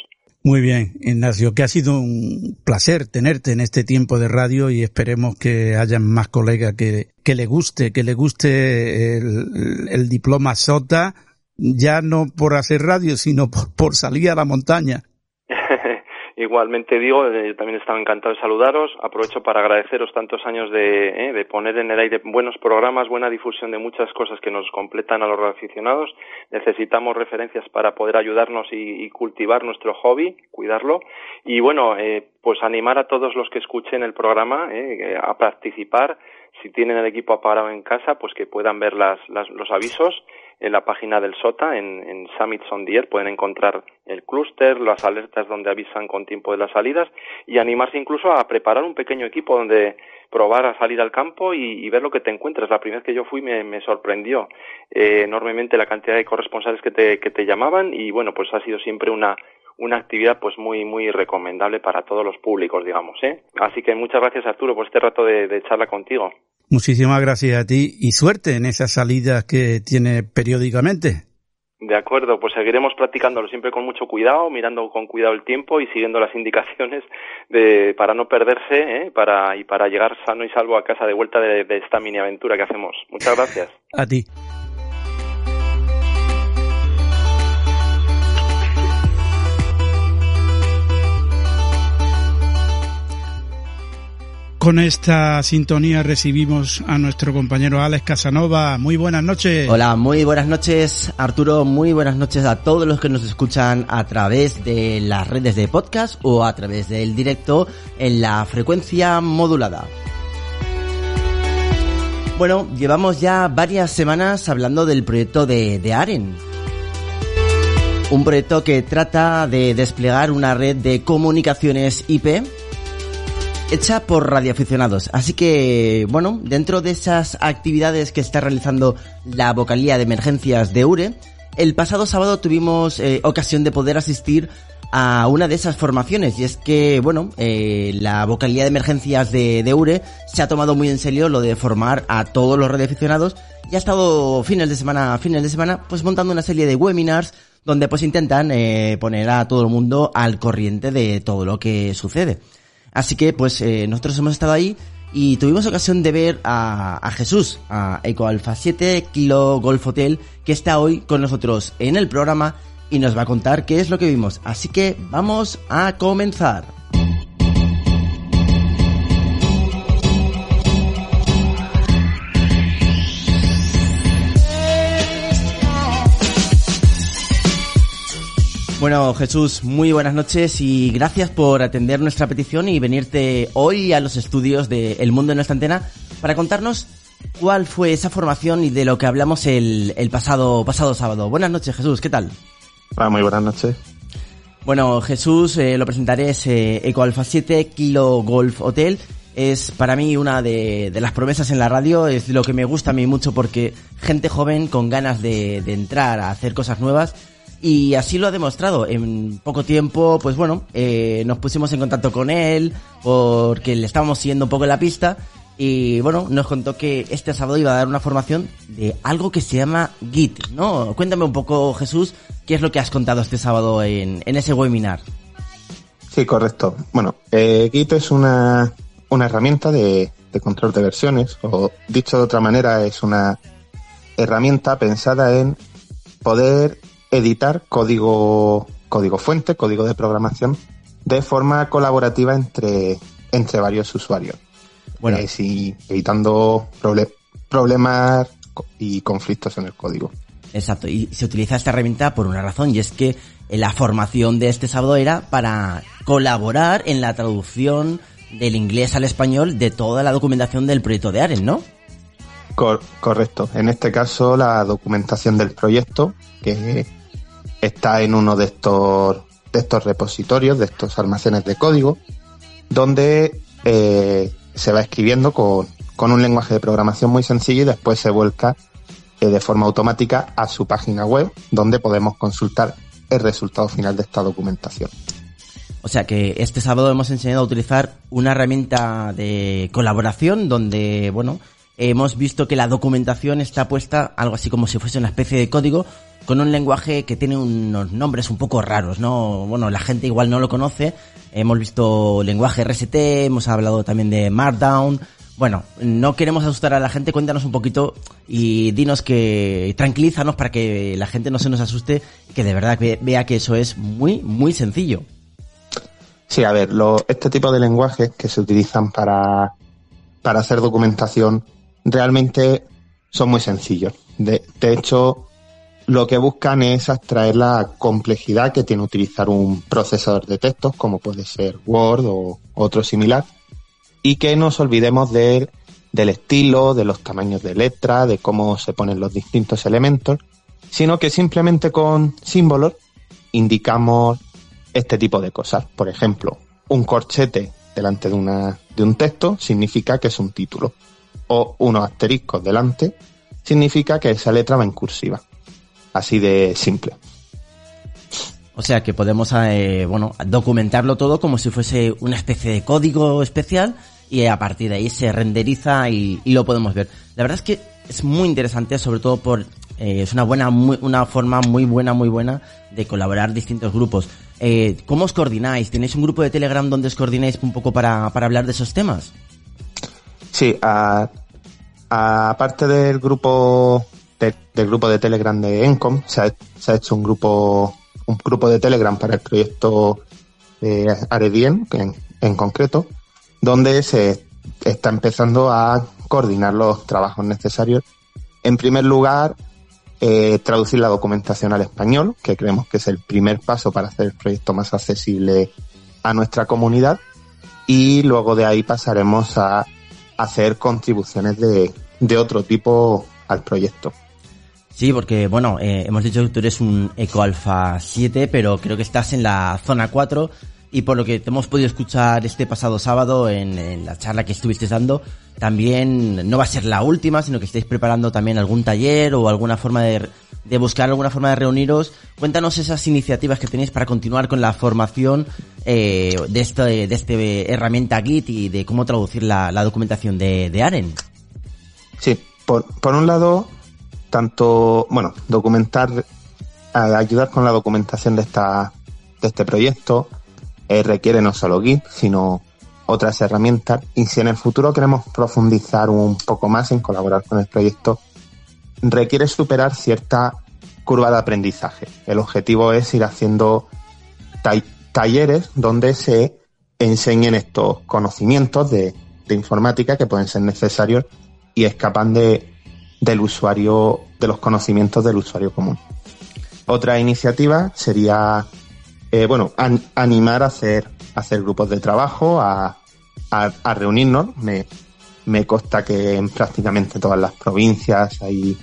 Muy bien, Ignacio, que ha sido un placer tenerte en este tiempo de radio y esperemos que haya más colegas que, que le guste, que le guste el, el diploma SOTA, ya no por hacer radio, sino por, por salir a la montaña. Igualmente digo, eh, también estaba encantado de saludaros. Aprovecho para agradeceros tantos años de, eh, de, poner en el aire buenos programas, buena difusión de muchas cosas que nos completan a los aficionados. Necesitamos referencias para poder ayudarnos y, cultivar nuestro hobby, cuidarlo. Y bueno, eh, pues animar a todos los que escuchen el programa a participar. Si tienen el equipo apagado en casa, pues que puedan ver las, los avisos en la página del SOTA, en, en Summits on pueden encontrar el clúster, las alertas donde avisan con tiempo de las salidas y animarse incluso a preparar un pequeño equipo donde probar a salir al campo y, ver lo que te encuentras. La primera vez que yo fui me, sorprendió eh, enormemente la cantidad de corresponsales que te, que te llamaban y bueno, pues ha sido siempre una, una actividad pues muy muy recomendable para todos los públicos digamos ¿eh? así que muchas gracias Arturo por este rato de charla contigo Muchísimas gracias a ti y suerte en esas salidas que tiene periódicamente. De acuerdo, pues seguiremos practicándolo siempre con mucho cuidado, mirando con cuidado el tiempo y siguiendo las indicaciones de, para no perderse ¿eh? para, y para llegar sano y salvo a casa de vuelta de, de esta mini aventura que hacemos. Muchas gracias. A ti. Con esta sintonía recibimos a nuestro compañero Alex Casanova. Muy buenas noches. Hola, muy buenas noches Arturo, muy buenas noches a todos los que nos escuchan a través de las redes de podcast o a través del directo en la frecuencia modulada. Bueno, llevamos ya varias semanas hablando del proyecto de, de AREN. Un proyecto que trata de desplegar una red de comunicaciones IP hecha por radioaficionados. Así que, bueno, dentro de esas actividades que está realizando la vocalía de emergencias de URE, el pasado sábado tuvimos eh, ocasión de poder asistir a una de esas formaciones y es que, bueno, eh, la vocalía de emergencias de, URE se ha tomado muy en serio lo de formar a todos los radioaficionados y ha estado fines de semana, fines de semana, pues montando una serie de webinars donde pues intentan eh, poner a todo el mundo al corriente de todo lo que sucede. Así que pues eh, nosotros hemos estado ahí y tuvimos ocasión de ver a, Jesús, a Eco Alpha 7 Kilo Golf Hotel, que está hoy con nosotros en el programa y nos va a contar qué es lo que vimos. Así que vamos a comenzar. Bueno, Jesús, muy buenas noches y gracias por atender nuestra petición y venirte hoy a los estudios de El Mundo en nuestra antena para contarnos cuál fue esa formación y de lo que hablamos el, el pasado, pasado sábado. Buenas noches, Jesús, ¿qué tal? Ah, muy buenas noches. Bueno, Jesús, eh, lo presentaré, es eh, Eco Alpha 7 Kilo Golf Hotel. Es para mí una de, de, las promesas en la radio, es lo que me gusta a mí mucho porque gente joven con ganas de, de entrar a hacer cosas nuevas y así lo ha demostrado. En poco tiempo, pues bueno, eh, nos pusimos en contacto con él porque le estábamos siguiendo un poco en la pista y bueno, nos contó que este sábado iba a dar una formación de algo que se llama Git, ¿no? Cuéntame un poco, Jesús, qué es lo que has contado este sábado en, en ese webinar. Sí, correcto. Bueno, eh, Git es una, una herramienta de, de control de versiones, o dicho de otra manera, es una herramienta pensada en poder editar código, código fuente, código de programación, de forma colaborativa entre, entre varios usuarios. Bueno, eh, sí, evitando proble problemas y conflictos en el código. Exacto, y se utiliza esta herramienta por una razón, y es que la formación de este sábado era para colaborar en la traducción del inglés al español de toda la documentación del proyecto de AREN, ¿no? Cor correcto. En este caso, la documentación del proyecto, que está en uno de estos, de estos repositorios, de estos almacenes de código, donde eh, se va escribiendo con, con, un lenguaje de programación muy sencillo y después se vuelca eh, de forma automática a su página web, donde podemos consultar el resultado final de esta documentación. O sea que este sábado hemos enseñado a utilizar una herramienta de colaboración donde, bueno, hemos visto que la documentación está puesta algo así como si fuese una especie de código con un lenguaje que tiene unos nombres un poco raros, ¿no? Bueno, la gente igual no lo conoce. Hemos visto lenguaje RST, hemos hablado también de Markdown. Bueno, no queremos asustar a la gente, cuéntanos un poquito y dinos que, tranquilízanos para que la gente no se nos asuste, que de verdad vea que eso es muy, muy sencillo. Sí, a ver, este tipo de lenguajes que se utilizan para, para hacer documentación realmente son muy sencillos. De hecho, lo que buscan es abstraer la complejidad que tiene utilizar un procesador de textos, como puede ser Word o otro similar, y que nos olvidemos de, del estilo, de los tamaños de letra, de cómo se ponen los distintos elementos, sino que simplemente con símbolos indicamos este tipo de cosas. Por ejemplo, un corchete delante de, de un texto significa que es un título, o unos asteriscos delante significa que esa letra va en cursiva así de simple. O sea que podemos, eh, bueno, documentarlo todo como si fuese una especie de código especial y a partir de ahí se renderiza y, y lo podemos ver. La verdad es que es muy interesante, sobre todo por eh, es una buena, muy, una forma muy buena, muy buena de colaborar distintos grupos. Eh, ¿Cómo os coordináis? ¿Tenéis un grupo de Telegram donde os coordináis un poco para, para hablar de esos temas? Sí, aparte del grupo de, del grupo de Telegram de Encom. Se ha, hecho un grupo, un grupo de Telegram para el proyecto de Aredien, en, en concreto, donde se, está empezando a coordinar los trabajos necesarios. En primer lugar, eh, traducir la documentación al español, que creemos que es el primer paso para hacer el proyecto más accesible a nuestra comunidad. Y luego de ahí pasaremos a hacer contribuciones de, de otro tipo al proyecto. Sí, porque bueno, eh, hemos dicho que tú eres un Eco Alpha 7, pero creo que estás en la zona 4 y por lo que te hemos podido escuchar este pasado sábado en, la charla que estuviste dando, también no va a ser la última, sino que estáis preparando también algún taller o alguna forma de, de buscar alguna forma de reuniros. Cuéntanos esas iniciativas que tenéis para continuar con la formación eh, de, este, de este herramienta Git y de cómo traducir la, la documentación de, de AREN. Sí, por, por un lado, tanto, bueno, documentar, ayudar con la documentación de esta, de este proyecto, eh, requiere no solo Git, sino otras herramientas. Y si en el futuro queremos profundizar un poco más en colaborar con el proyecto, requiere superar cierta curva de aprendizaje. El objetivo es ir haciendo talleres donde se enseñen estos conocimientos de, de informática que pueden ser necesarios y escapan de, del usuario, de los conocimientos del usuario común. Otra iniciativa sería, eh, bueno, animar a hacer, hacer grupos de trabajo, a, a, reunirnos. Me, me consta que en prácticamente todas las provincias hay,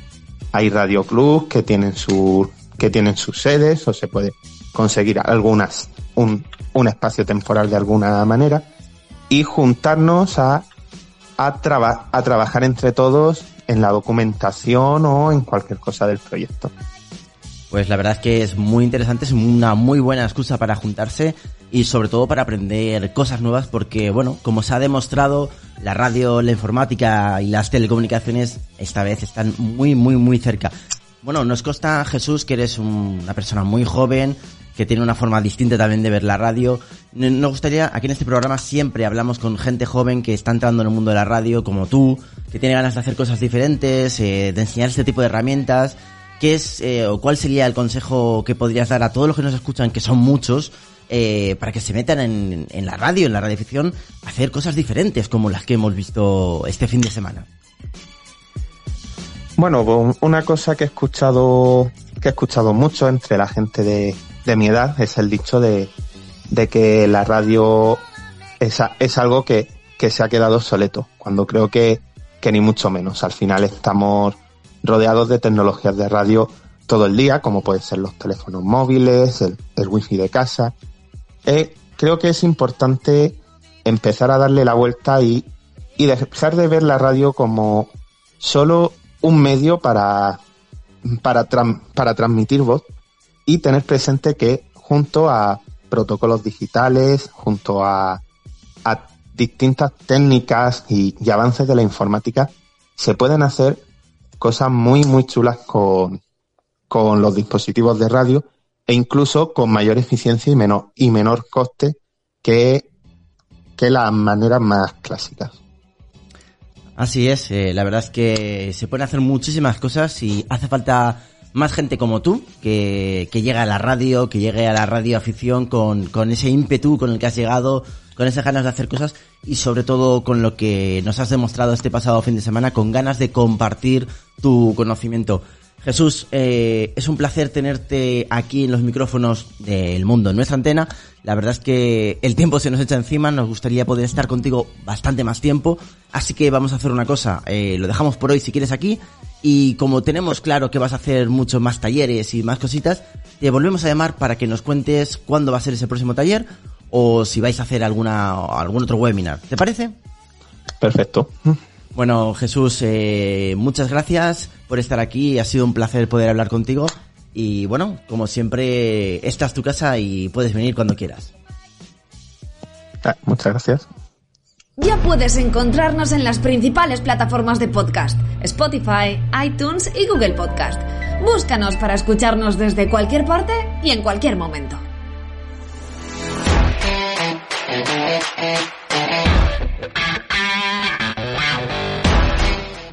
hay radio clubs que tienen su, que tienen sus sedes o se puede conseguir algunas, un, un espacio temporal de alguna manera y juntarnos a, a, a trabajar entre todos en la documentación o en cualquier cosa del proyecto. Pues la verdad es que es muy interesante, es una muy buena excusa para juntarse y sobre todo para aprender cosas nuevas porque, bueno, como se ha demostrado, la radio, la informática y las telecomunicaciones esta vez están muy, muy, muy cerca. Bueno, nos consta, Jesús, que eres una persona muy joven, que tiene una forma distinta también de ver la radio. Nos gustaría, aquí en este programa siempre hablamos con gente joven que está entrando en el mundo de la radio, como tú, que tiene ganas de hacer cosas diferentes, eh, de enseñar este tipo de herramientas. ¿Qué es, eh, o cuál sería el consejo que podrías dar a todos los que nos escuchan, que son muchos, eh, para que se metan en, en la radio, en la radioficción, a hacer cosas diferentes como las que hemos visto este fin de semana? Bueno, pues, una cosa que he escuchado, que he escuchado mucho entre la gente de, de mi edad es el dicho de, de que la radio es, es algo que, que, se ha quedado obsoleto, cuando creo que, que ni mucho menos. Al final estamos rodeados de tecnologías de radio todo el día, como pueden ser los teléfonos móviles, el, el wifi de casa. Eh, creo que es importante empezar a darle la vuelta y, y dejar de ver la radio como solo un medio para, para, para transmitir voz, y tener presente que junto a protocolos digitales, junto a, a distintas técnicas y, avances de la informática, se pueden hacer cosas muy, muy chulas con, con los dispositivos de radio e incluso con mayor eficiencia y menor, y menor coste que, que las maneras más clásicas. Así es, eh, la verdad es que se pueden hacer muchísimas cosas y hace falta más gente como tú, que, que llega a la radio, que llegue a la radioafición con, con ese ímpetu con el que has llegado, con esas ganas de hacer cosas y sobre todo con lo que nos has demostrado este pasado fin de semana, con ganas de compartir tu conocimiento. Jesús, eh, es un placer tenerte aquí en los micrófonos del mundo, en nuestra antena. La verdad es que el tiempo se nos echa encima, nos gustaría poder estar contigo bastante más tiempo, así que vamos a hacer una cosa, eh, lo dejamos por hoy si quieres aquí y como tenemos claro que vas a hacer muchos más talleres y más cositas, te volvemos a llamar para que nos cuentes cuándo va a ser ese próximo taller o si vais a hacer alguna algún otro webinar. ¿Te parece? Perfecto. Bueno, Jesús, eh, muchas gracias por estar aquí. Ha sido un placer poder hablar contigo. Y bueno, como siempre, esta es tu casa y puedes venir cuando quieras. Ah, muchas gracias. Ya puedes encontrarnos en las principales plataformas de podcast, Spotify, iTunes y Google Podcast. Búscanos para escucharnos desde cualquier parte y en cualquier momento.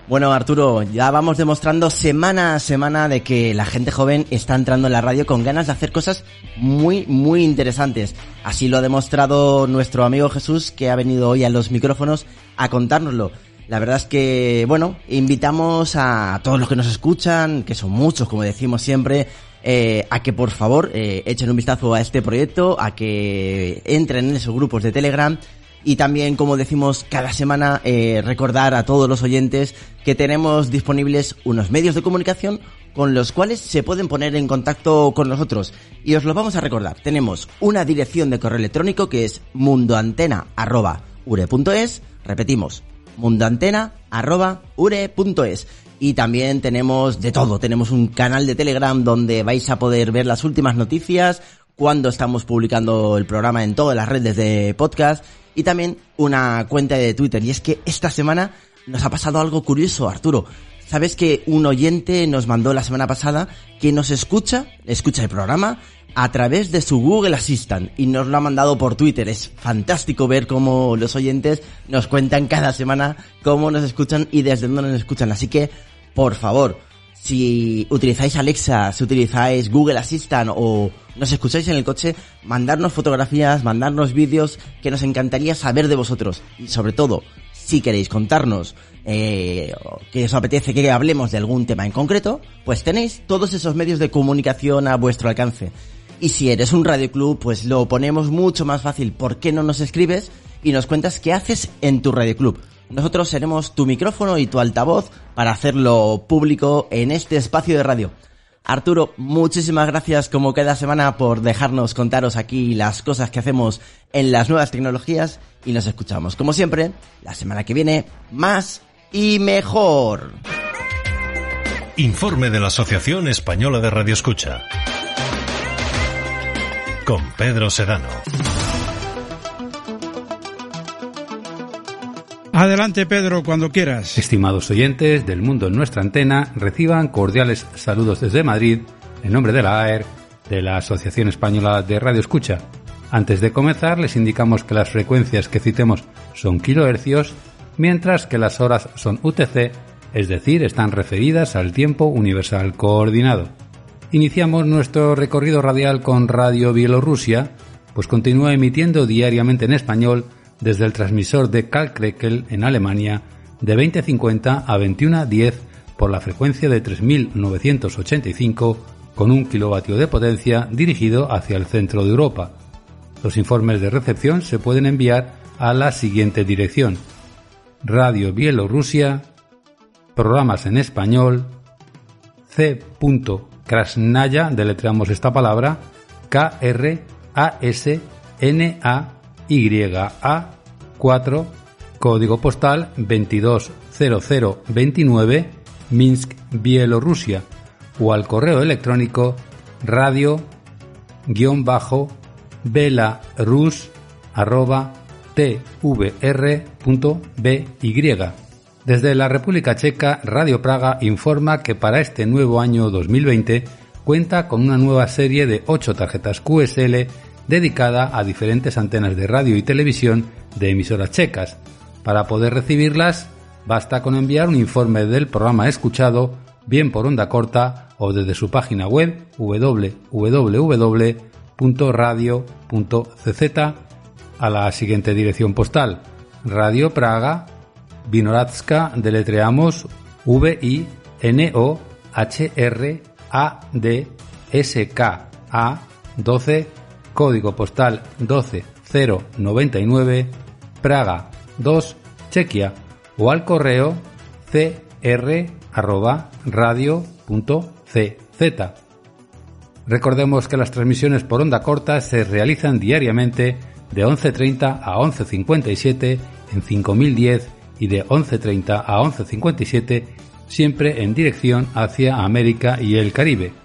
Bueno, Arturo, ya vamos demostrando semana a semana de que la gente joven está entrando en la radio con ganas de hacer cosas muy, muy interesantes. Así lo ha demostrado nuestro amigo Jesús, que ha venido hoy a los micrófonos a contárnoslo. La verdad es que, bueno, invitamos a todos los que nos escuchan, que son muchos, como decimos siempre, eh, a que por favor eh, echen un vistazo a este proyecto, a que entren en esos grupos de Telegram y también, como decimos cada semana, eh, recordar a todos los oyentes que tenemos disponibles unos medios de comunicación con los cuales se pueden poner en contacto con nosotros. Y os lo vamos a recordar. Tenemos una dirección de correo electrónico que es mundoantena.ure.es. Repetimos, mundoantena.ure.es. Y también tenemos de todo. Tenemos un canal de Telegram donde vais a poder ver las últimas noticias, cuando estamos publicando el programa en todas las redes de podcast y también una cuenta de Twitter. Y es que esta semana nos ha pasado algo curioso, Arturo. ¿Sabes que un oyente nos mandó la semana pasada que nos escucha, escucha el programa a través de su Google Assistant y nos lo ha mandado por Twitter? Es fantástico ver cómo los oyentes nos cuentan cada semana cómo nos escuchan y desde dónde nos escuchan. Así que, por favor, si utilizáis Alexa, si utilizáis Google Assistant o nos escucháis en el coche, mandarnos fotografías, mandarnos vídeos que nos encantaría saber de vosotros. Y sobre todo, si queréis contarnos eh, que os apetece que hablemos de algún tema en concreto, pues tenéis todos esos medios de comunicación a vuestro alcance. Y si eres un radio club, pues lo ponemos mucho más fácil. ¿Por qué no nos escribes y nos cuentas qué haces en tu radio club? Nosotros seremos tu micrófono y tu altavoz para hacerlo público en este espacio de radio. Arturo, muchísimas gracias como cada semana por dejarnos contaros aquí las cosas que hacemos en las nuevas tecnologías y nos escuchamos como siempre la semana que viene más y mejor. Informe de la Asociación Española de Radio Escucha con Pedro Sedano. Adelante Pedro, cuando quieras. Estimados oyentes del mundo en nuestra antena, reciban cordiales saludos desde Madrid, en nombre de la AER, de la Asociación Española de Radio Escucha. Antes de comenzar, les indicamos que las frecuencias que citemos son kilohercios, mientras que las horas son UTC, es decir, están referidas al tiempo universal coordinado. Iniciamos nuestro recorrido radial con Radio Bielorrusia, pues continúa emitiendo diariamente en español desde el transmisor de Kalkrekel en Alemania de 2050 a 2110 por la frecuencia de 3985 con un kilovatio de potencia dirigido hacia el centro de Europa. Los informes de recepción se pueden enviar a la siguiente dirección: Radio Bielorrusia, programas en español, C. Krasnaya, deletreamos esta palabra, K R A S N A YA4, código postal 220029, Minsk, Bielorrusia, o al correo electrónico radio-belarus Desde la República Checa, Radio Praga informa que para este nuevo año 2020 cuenta con una nueva serie de 8 tarjetas QSL dedicada a diferentes antenas de radio y televisión de emisoras checas. Para poder recibirlas, basta con enviar un informe del programa escuchado, bien por onda corta o desde su página web www.radio.cz a la siguiente dirección postal. Radio Praga, Vinoradska, deletreamos V-I-N-O-H-R-A-D-S-K-A 12 código postal 12099, Praga 2, Chequia, o al correo cr.radio.cz. Recordemos que las transmisiones por onda corta se realizan diariamente de 11.30 a 11.57 en 5010 y de 11.30 a 11.57 siempre en dirección hacia América y el Caribe.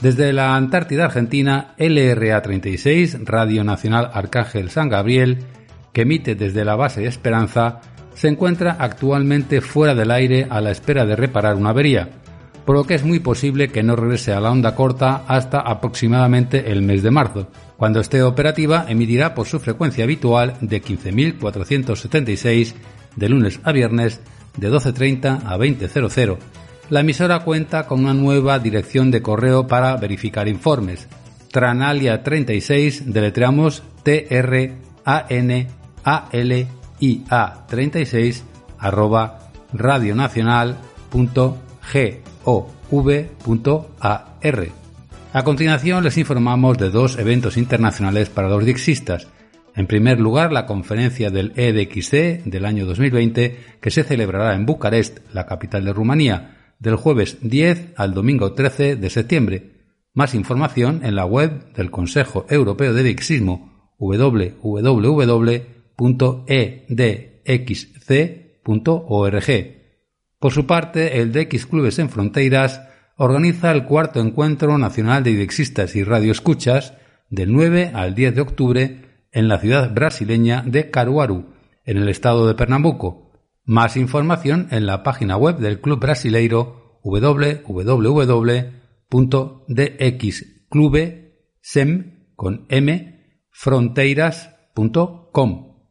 Desde la Antártida Argentina, LRA-36, Radio Nacional Arcángel San Gabriel, que emite desde la base Esperanza, se encuentra actualmente fuera del aire a la espera de reparar una avería, por lo que es muy posible que no regrese a la onda corta hasta aproximadamente el mes de marzo. Cuando esté operativa, emitirá por su frecuencia habitual de 15.476 de lunes a viernes de 12.30 a 20.00. La emisora cuenta con una nueva dirección de correo para verificar informes. Tranalia36 deletreamos T-R-A-N-A-L-I-A 36 arroba radionacional.gov.ar. A continuación les informamos de dos eventos internacionales para los dixistas. En primer lugar, la conferencia del EDXC del año 2020 que se celebrará en Bucarest, la capital de Rumanía, del jueves 10 al domingo 13 de septiembre. Más información en la web del Consejo Europeo de Dixismo www.edxc.org. Por su parte, el DX Clubes en Fronteras organiza el cuarto encuentro nacional de Dixistas y radioescuchas del 9 al 10 de octubre en la ciudad brasileña de Caruaru, en el estado de Pernambuco. Más información en la página web del club brasileiro www.dxclubesem con m fronteiras.com.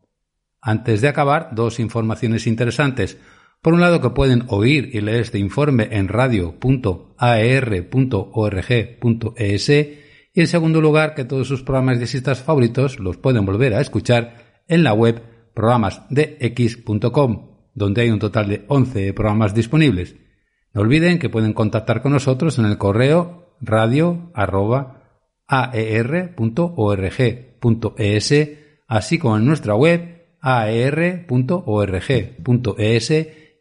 Antes de acabar, dos informaciones interesantes. Por un lado, que pueden oír y leer este informe en radio.aer.org.es y en segundo lugar, que todos sus programas de citas favoritos los pueden volver a escuchar en la web programasdx.com, donde hay un total de 11 programas disponibles. No olviden que pueden contactar con nosotros en el correo radio.aer.org.es, así como en nuestra web aer.org.es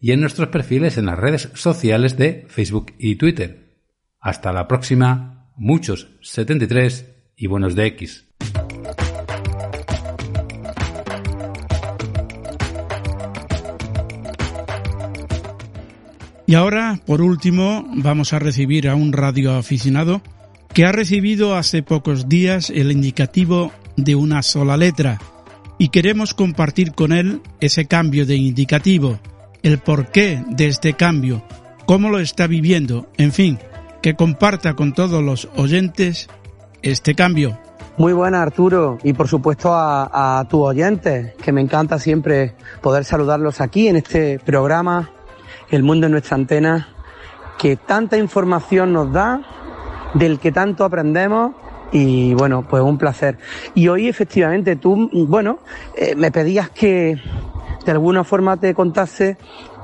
y en nuestros perfiles en las redes sociales de Facebook y Twitter. Hasta la próxima muchos 73 y buenos de X. Y ahora, por último, vamos a recibir a un radioaficionado que ha recibido hace pocos días el indicativo de una sola letra y queremos compartir con él ese cambio de indicativo, el porqué de este cambio, cómo lo está viviendo, en fin, que comparta con todos los oyentes este cambio. Muy buena Arturo y por supuesto a, a tus oyentes, que me encanta siempre poder saludarlos aquí en este programa El Mundo en nuestra antena, que tanta información nos da, del que tanto aprendemos y bueno, pues un placer. Y hoy efectivamente tú, bueno, eh, me pedías que de alguna forma te contase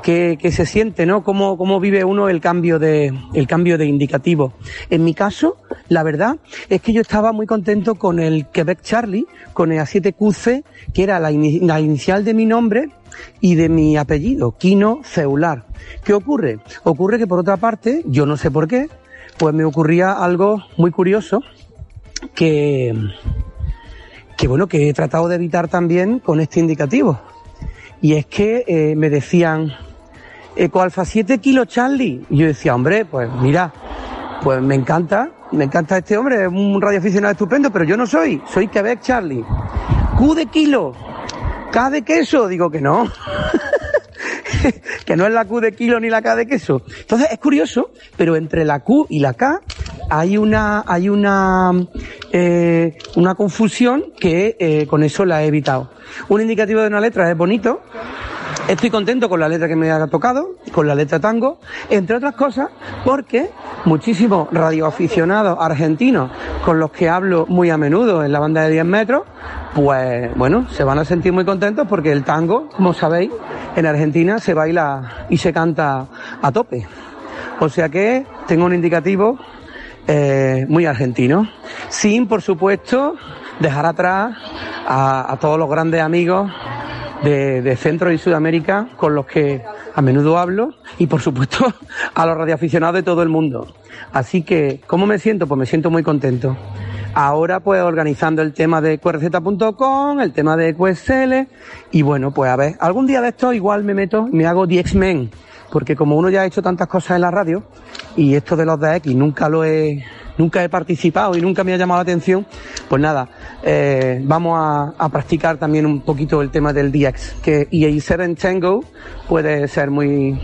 qué, se siente, ¿no? Cómo, cómo vive uno el cambio de, el cambio de indicativo. En mi caso, la verdad es que yo estaba muy contento con el Quebec Charlie, con el A7QC, que era la, la inicial de mi nombre y de mi apellido, Quino Ceular. ¿Qué ocurre? Ocurre que por otra parte, yo no sé por qué, pues me ocurría algo muy curioso que, que bueno, que he tratado de evitar también con este indicativo. Y es que eh, me decían, Alfa 7 Kilo Charlie. Y yo decía, hombre, pues mira, pues me encanta, me encanta este hombre, es un radioaficionado estupendo, pero yo no soy, soy Quebec Charlie. Q de kilo, K de queso, digo que no. que no es la Q de kilo ni la K de queso. Entonces es curioso, pero entre la Q y la K hay una, hay una, eh, una confusión que eh, con eso la he evitado. Un indicativo de una letra es bonito, Estoy contento con la letra que me ha tocado, con la letra tango, entre otras cosas porque muchísimos radioaficionados argentinos con los que hablo muy a menudo en la banda de 10 metros, pues bueno, se van a sentir muy contentos porque el tango, como sabéis, en Argentina se baila y se canta a tope. O sea que tengo un indicativo eh, muy argentino, sin, por supuesto, dejar atrás a, a todos los grandes amigos de, Centro y Sudamérica con los que a menudo hablo y por supuesto a los radioaficionados de todo el mundo. Así que, ¿cómo me siento? Pues me siento muy contento. Ahora pues organizando el tema de qrz.com, el tema de QSL y bueno, pues a ver, algún día de esto igual me meto y me hago The X-Men, porque como uno ya ha hecho tantas cosas en la radio y esto de los DX nunca lo he nunca he participado y nunca me ha llamado la atención, pues nada, eh, vamos a, practicar también un poquito el tema del DX, que EA 7 Tango puede ser muy,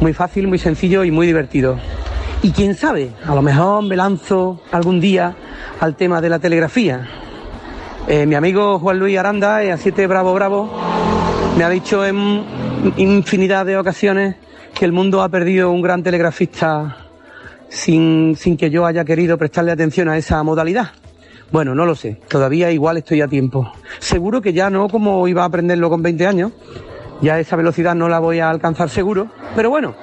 muy fácil, muy sencillo y muy divertido. Y quién sabe, a lo mejor me lanzo algún día al tema de la telegrafía. Eh, mi amigo Juan Luis Aranda, a 7 Bravo Bravo, me ha dicho en infinidad de ocasiones que el mundo ha perdido un gran telegrafista sin, sin que yo haya querido prestarle atención a esa modalidad. Bueno, no lo sé, todavía igual estoy a tiempo. Seguro que ya no como iba a aprenderlo con 20 años, ya esa velocidad no la voy a alcanzar seguro, pero bueno,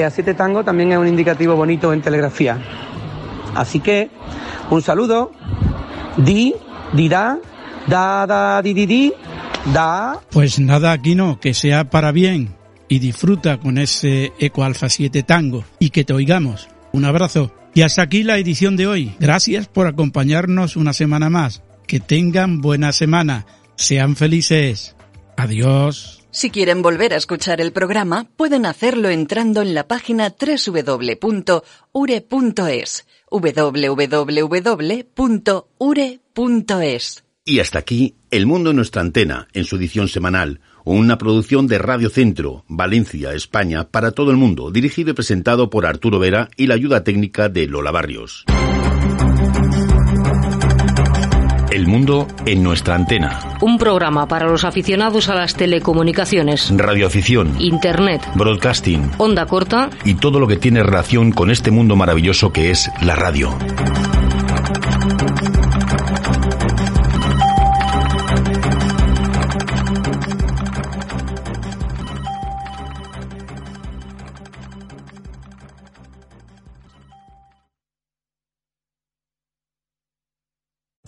a siete tango también es un indicativo bonito en telegrafía. Así que, un saludo, di, dirá, da, da, di, di, di, da. Pues nada, aquí no, que sea para bien y disfruta con ese Eco Alfa 7 Tango y que te oigamos. Un abrazo. Y hasta aquí la edición de hoy. Gracias por acompañarnos una semana más. Que tengan buena semana. Sean felices. Adiós. Si quieren volver a escuchar el programa, pueden hacerlo entrando en la página www.ure.es. www.ure.es. Y hasta aquí, El Mundo en nuestra antena, en su edición semanal una producción de Radio Centro, Valencia, España, para todo el mundo, dirigido y presentado por Arturo Vera y la ayuda técnica de Lola Barrios. El mundo en nuestra antena. Un programa para los aficionados a las telecomunicaciones, radioafición, internet, broadcasting, onda corta y todo lo que tiene relación con este mundo maravilloso que es la radio.